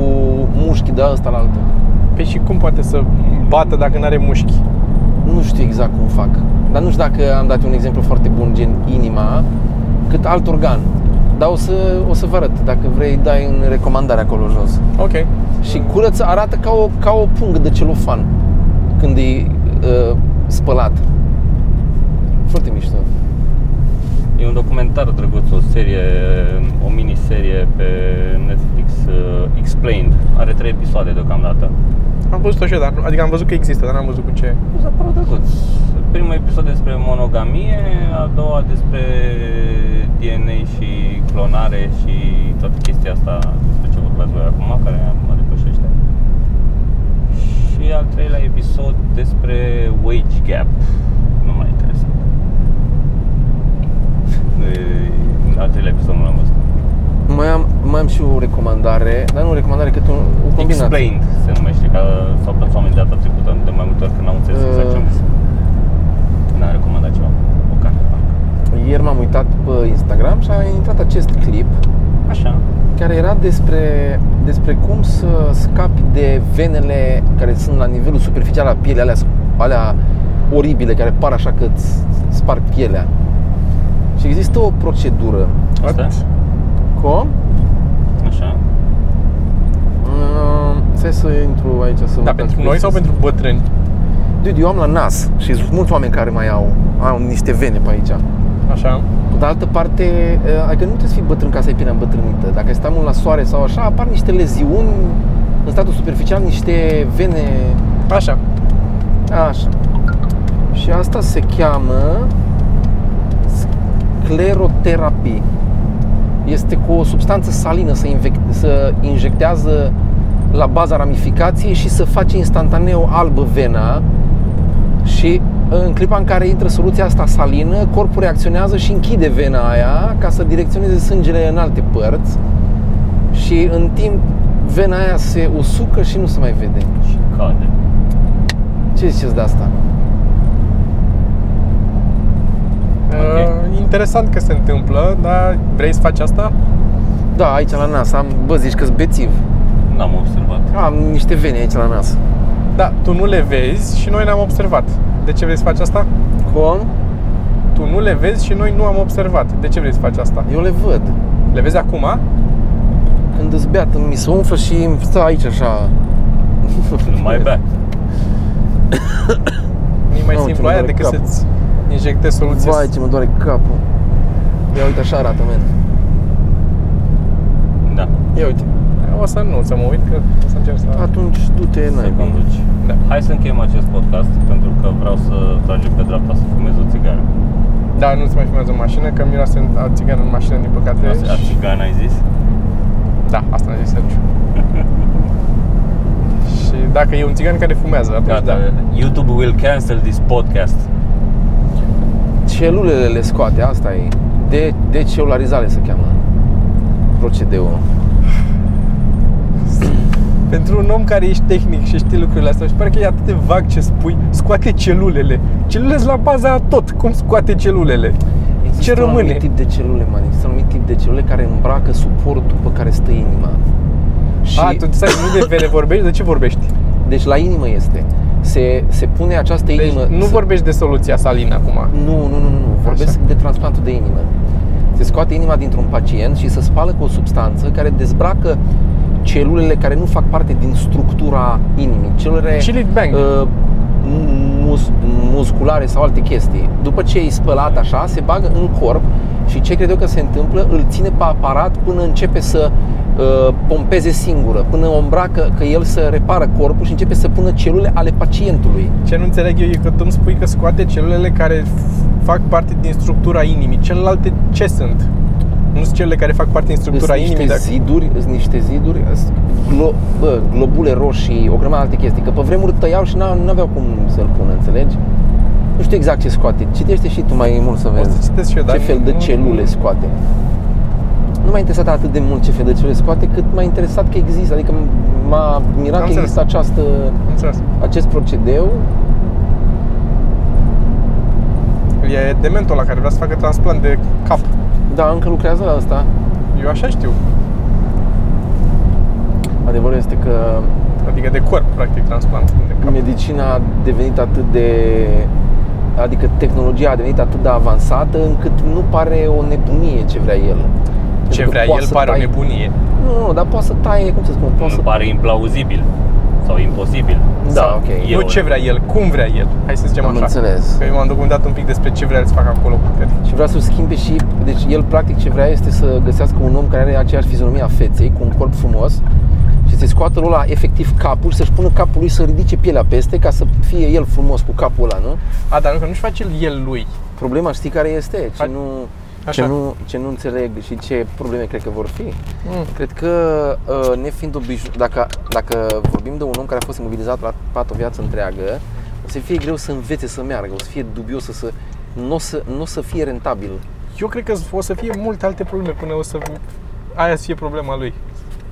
[SPEAKER 3] mușchii de ăsta la altă.
[SPEAKER 1] Păi și cum poate să bată dacă nu are mușchi?
[SPEAKER 3] Nu știu exact cum fac, dar nu știu dacă am dat un exemplu foarte bun, gen inima, cât alt organ. Dar o să, o să vă arăt, dacă vrei, dai în recomandare acolo jos.
[SPEAKER 1] Ok.
[SPEAKER 3] Și curăță, arată ca o, ca o pungă de celofan când e uh, spălat. Foarte mișto.
[SPEAKER 2] E un documentar drăguț, o serie, o miniserie pe Netflix, uh, Explained. Are trei episoade deocamdată.
[SPEAKER 1] Am văzut-o și eu, dar, adică am văzut că există, dar n-am văzut cu ce.
[SPEAKER 2] Mi s-a părut drăguț. Primul episod despre monogamie, a doua despre DNA și clonare și toată chestia asta despre ce vorbeați voi acum, care mă depășește. Și al treilea episod despre wage gap. Nu mai interesant. E- Al treilea episod nu l-am văzut.
[SPEAKER 3] Mai am, mai am și o recomandare, dar nu o recomandare, cât un, o combinație.
[SPEAKER 2] Explained se numește, ca s-au plâns oamenii data trecută de mai multe ori când n-au înțeles exact ce am zis. Când am recomandat ceva. O carte, parcă.
[SPEAKER 3] Ieri m-am uitat pe Instagram și a intrat acest clip
[SPEAKER 2] Așa.
[SPEAKER 3] care era despre, despre cum să scapi de venele care sunt la nivelul superficial al pielei, alea, alea oribile, care par așa că îți sparg pielea. Și există o procedură.
[SPEAKER 2] Asta?
[SPEAKER 3] Cum?
[SPEAKER 2] Așa.
[SPEAKER 3] Mm, Stai să intru aici să
[SPEAKER 1] Da,
[SPEAKER 3] văd
[SPEAKER 1] pentru
[SPEAKER 3] dacă
[SPEAKER 1] noi sau
[SPEAKER 3] găsesc.
[SPEAKER 1] pentru bătrâni?
[SPEAKER 3] Dude, eu am la nas și sunt mulți oameni care mai au, au niște vene pe aici.
[SPEAKER 1] Așa.
[SPEAKER 3] Pe de altă parte, eh, adică nu trebuie să fii bătrân ca să ai pielea îmbătrânită. Dacă ai stat mult la soare sau așa, apar niște leziuni în statul superficial, niște vene
[SPEAKER 1] Așa.
[SPEAKER 3] Așa. Și asta se cheamă scleroterapie. Este cu o substanță salină să, invec- să injectează la baza ramificației și să face instantaneu albă vena și în clipa în care intră soluția asta salină, corpul reacționează și închide vena aia ca să direcționeze sângele în alte părți și în timp vena aia se usucă și nu se mai vede.
[SPEAKER 2] Și cade.
[SPEAKER 3] Ce ziceți de asta?
[SPEAKER 1] Uh, interesant că se întâmplă, dar vrei să faci asta?
[SPEAKER 3] Da, aici la nas am, bă, zici că bețiv.
[SPEAKER 2] N-am observat.
[SPEAKER 3] Am niște vene aici la nas.
[SPEAKER 1] Da, tu nu le vezi și noi le-am observat. De ce vrei să faci asta?
[SPEAKER 3] Cum?
[SPEAKER 1] Tu nu le vezi și noi nu am observat. De ce vrei să faci asta?
[SPEAKER 3] Eu le văd.
[SPEAKER 1] Le vezi acum?
[SPEAKER 3] Când îți beat, mi se umflă și îmi stă aici așa.
[SPEAKER 2] Nu mai bea.
[SPEAKER 1] Nu e mai
[SPEAKER 3] Nu, ce
[SPEAKER 1] simplu
[SPEAKER 3] mă
[SPEAKER 1] aia
[SPEAKER 3] doare
[SPEAKER 1] decât
[SPEAKER 3] capul.
[SPEAKER 1] să-ți injectezi soluție.
[SPEAKER 3] Vai, ce mă doare capul. Ia uite, așa arată, men.
[SPEAKER 2] Da.
[SPEAKER 1] Ia uite. O să nu, să mă uit că o să încerc să...
[SPEAKER 3] Atunci du-te
[SPEAKER 2] Să
[SPEAKER 3] n-ai
[SPEAKER 2] conduci.
[SPEAKER 1] Da.
[SPEAKER 2] Hai să încheiem acest podcast pentru că vreau să tragem pe dreapta să fumez o țigară.
[SPEAKER 1] Da, nu-ți mai filmează în mașină, că miroase a țigană în mașină, din păcate.
[SPEAKER 2] A
[SPEAKER 1] și-
[SPEAKER 2] țigan ai zis?
[SPEAKER 1] Da, asta a zis Sergiu. și dacă e un țigan care fumează, atunci
[SPEAKER 2] Gata.
[SPEAKER 1] da.
[SPEAKER 2] YouTube will cancel this podcast.
[SPEAKER 3] Celulele le scoate, asta e. De, decelularizare se cheamă procedeul.
[SPEAKER 1] Pentru un om care ești tehnic și știi lucrurile astea, și pare că e atât de vag ce spui, scoate celulele. Celulele sunt la baza a tot. Cum scoate celulele?
[SPEAKER 3] Există
[SPEAKER 1] Ce
[SPEAKER 3] un
[SPEAKER 1] rămâne?
[SPEAKER 3] anumit tip de celule, man. Există un anumit tip de celule care îmbracă suportul pe care stă inima. Și,
[SPEAKER 1] A, tu stai, nu de vene vorbești, de ce vorbești?
[SPEAKER 3] deci la inimă este. Se, se pune această
[SPEAKER 1] Deci
[SPEAKER 3] inimă...
[SPEAKER 1] nu
[SPEAKER 3] să-
[SPEAKER 1] vorbești de soluția salină acum.
[SPEAKER 3] Nu, nu, nu, nu, nu. Vorbesc
[SPEAKER 1] Așa.
[SPEAKER 3] de transplantul de inimă. Se scoate inima dintr-un pacient și se spală cu o substanță care dezbracă celulele care nu fac parte din structura inimii. Celulele
[SPEAKER 1] Chili bang.
[SPEAKER 3] uh, mus- musculare sau alte chestii. După ce e spălat așa, se bagă în corp și ce cred eu că se întâmplă, îl ține pe aparat până începe să uh, pompeze singură, până o îmbracă că el să repară corpul și începe să pună celule ale pacientului.
[SPEAKER 1] Ce nu înțeleg eu e că tu îmi spui că scoate celulele care f- fac parte din structura inimii. Celelalte ce sunt? Nu sunt celule care fac parte din structura
[SPEAKER 3] Sunt
[SPEAKER 1] inimii.
[SPEAKER 3] niște
[SPEAKER 1] Dacă...
[SPEAKER 3] ziduri, sunt niște ziduri, sunt glo, bă, globule roșii, o grămadă de alte chestii, că pe vremuri tăiau și n- nu aveau cum să-l pună, înțelegi? Nu știu exact ce scoate. Citește și tu mai mult să
[SPEAKER 1] O
[SPEAKER 3] vezi
[SPEAKER 1] să citesc și eu,
[SPEAKER 3] ce
[SPEAKER 1] dar
[SPEAKER 3] fel de
[SPEAKER 1] nu-
[SPEAKER 3] celule scoate. Nu m-a interesat atât de mult ce fel de celule scoate, cât m-a interesat că există, adică m-a mirat
[SPEAKER 1] Am
[SPEAKER 3] că
[SPEAKER 1] înțeles.
[SPEAKER 3] există această,
[SPEAKER 1] Am înțeles.
[SPEAKER 3] acest procedeu.
[SPEAKER 1] E dementul la care vrea să facă transplant de cap.
[SPEAKER 3] Da, încă lucrează la asta.
[SPEAKER 1] Eu așa știu.
[SPEAKER 3] Adevărul este că
[SPEAKER 1] Adică de corp, practic, transplant de cap.
[SPEAKER 3] medicina a devenit atât de adică tehnologia a devenit atât de avansată încât nu pare o nebunie ce vrea el.
[SPEAKER 1] Ce
[SPEAKER 3] Pentru că
[SPEAKER 1] vrea
[SPEAKER 3] poate
[SPEAKER 1] el
[SPEAKER 3] să
[SPEAKER 1] pare o
[SPEAKER 3] tai-
[SPEAKER 1] nebunie.
[SPEAKER 3] Nu, nu, dar poate să taie, cum să spun, poate
[SPEAKER 2] Nu
[SPEAKER 3] să
[SPEAKER 2] pare implauzibil sau imposibil.
[SPEAKER 3] Da,
[SPEAKER 2] Sau
[SPEAKER 3] ok.
[SPEAKER 2] e
[SPEAKER 1] Nu
[SPEAKER 2] o-
[SPEAKER 1] ce vrea el, cum vrea el. Hai să zicem
[SPEAKER 3] Am
[SPEAKER 1] așa.
[SPEAKER 3] înțeles.
[SPEAKER 1] Că eu m-am documentat un pic despre ce vrea el să facă acolo cu tine.
[SPEAKER 3] Și vrea să schimbe și, deci el practic ce vrea este să găsească un om care are aceeași fizionomie a feței, cu un corp frumos și să scoată ăla efectiv capul și să-și pună capul lui să ridice pielea peste ca să fie el frumos cu capul ăla, nu?
[SPEAKER 1] A, dar nu, că nu-și face el, el lui.
[SPEAKER 3] Problema știi care este? Ce
[SPEAKER 1] Hai-
[SPEAKER 3] nu,
[SPEAKER 1] Așa.
[SPEAKER 3] ce, nu, ce nu înțeleg și ce probleme cred că vor fi.
[SPEAKER 1] Mm.
[SPEAKER 3] Cred că uh, nefiind obișnuit, dacă, dacă vorbim de un om care a fost imobilizat la pat o viață întreagă, o să fie greu să învețe să meargă, o să fie dubios, să, să, nu, o să, nu o să fie rentabil.
[SPEAKER 1] Eu cred că o să fie multe alte probleme până o să aia să fie problema lui.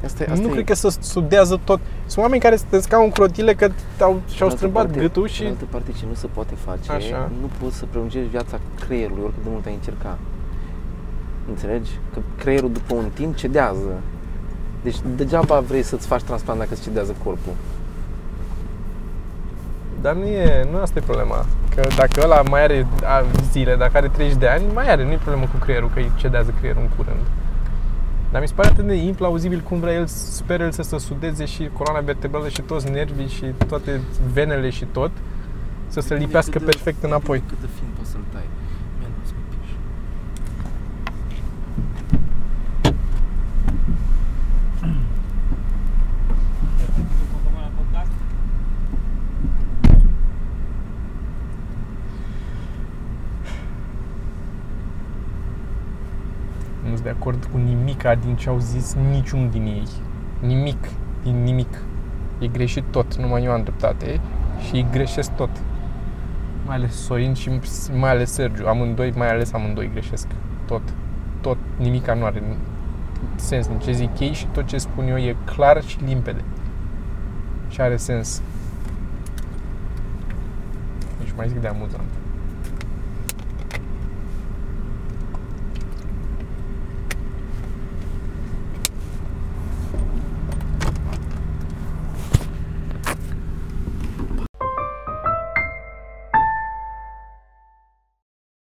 [SPEAKER 3] Asta, e-
[SPEAKER 1] Asta
[SPEAKER 3] asta
[SPEAKER 1] nu
[SPEAKER 3] e-
[SPEAKER 1] cred că să studiază tot. Sunt oameni care stăți ca un crotile că au, și-au
[SPEAKER 3] În altă
[SPEAKER 1] strâmbat
[SPEAKER 3] parte-
[SPEAKER 1] gâtul și...
[SPEAKER 3] În altă parte, ce nu se poate face,
[SPEAKER 1] Așa.
[SPEAKER 3] nu poți să prelungești viața creierului oricât de mult ai încerca. Înțelegi? Că creierul după un timp cedează. Deci degeaba vrei să-ți faci transplant dacă îți cedează corpul.
[SPEAKER 1] Dar nu e, nu asta e problema. Că dacă ăla mai are a, zile, dacă are 30 de ani, mai are, nu e problemă cu creierul, că îi cedează creierul în curând. Dar mi se pare atât de implauzibil cum vrea el, speră el să se sudeze și coloana vertebrală și toți nervii și toate venele și tot, să se lipească perfect înapoi.
[SPEAKER 3] Cât de fin poți să-l tai. Man, nu-ți mi piși.
[SPEAKER 1] Nu sunt de acord cu nimica din ce au zis niciun din ei. Nimic, din nimic. E greșit tot, numai eu am dreptate și îi greșesc tot. Mai ales Sorin și mai ales Sergiu, amândoi, mai ales amândoi greșesc. Tot, tot, nimica nu are sens din ce zic ei și tot ce spun eu e clar și limpede. Și are sens. Deci mai zic de amuzant.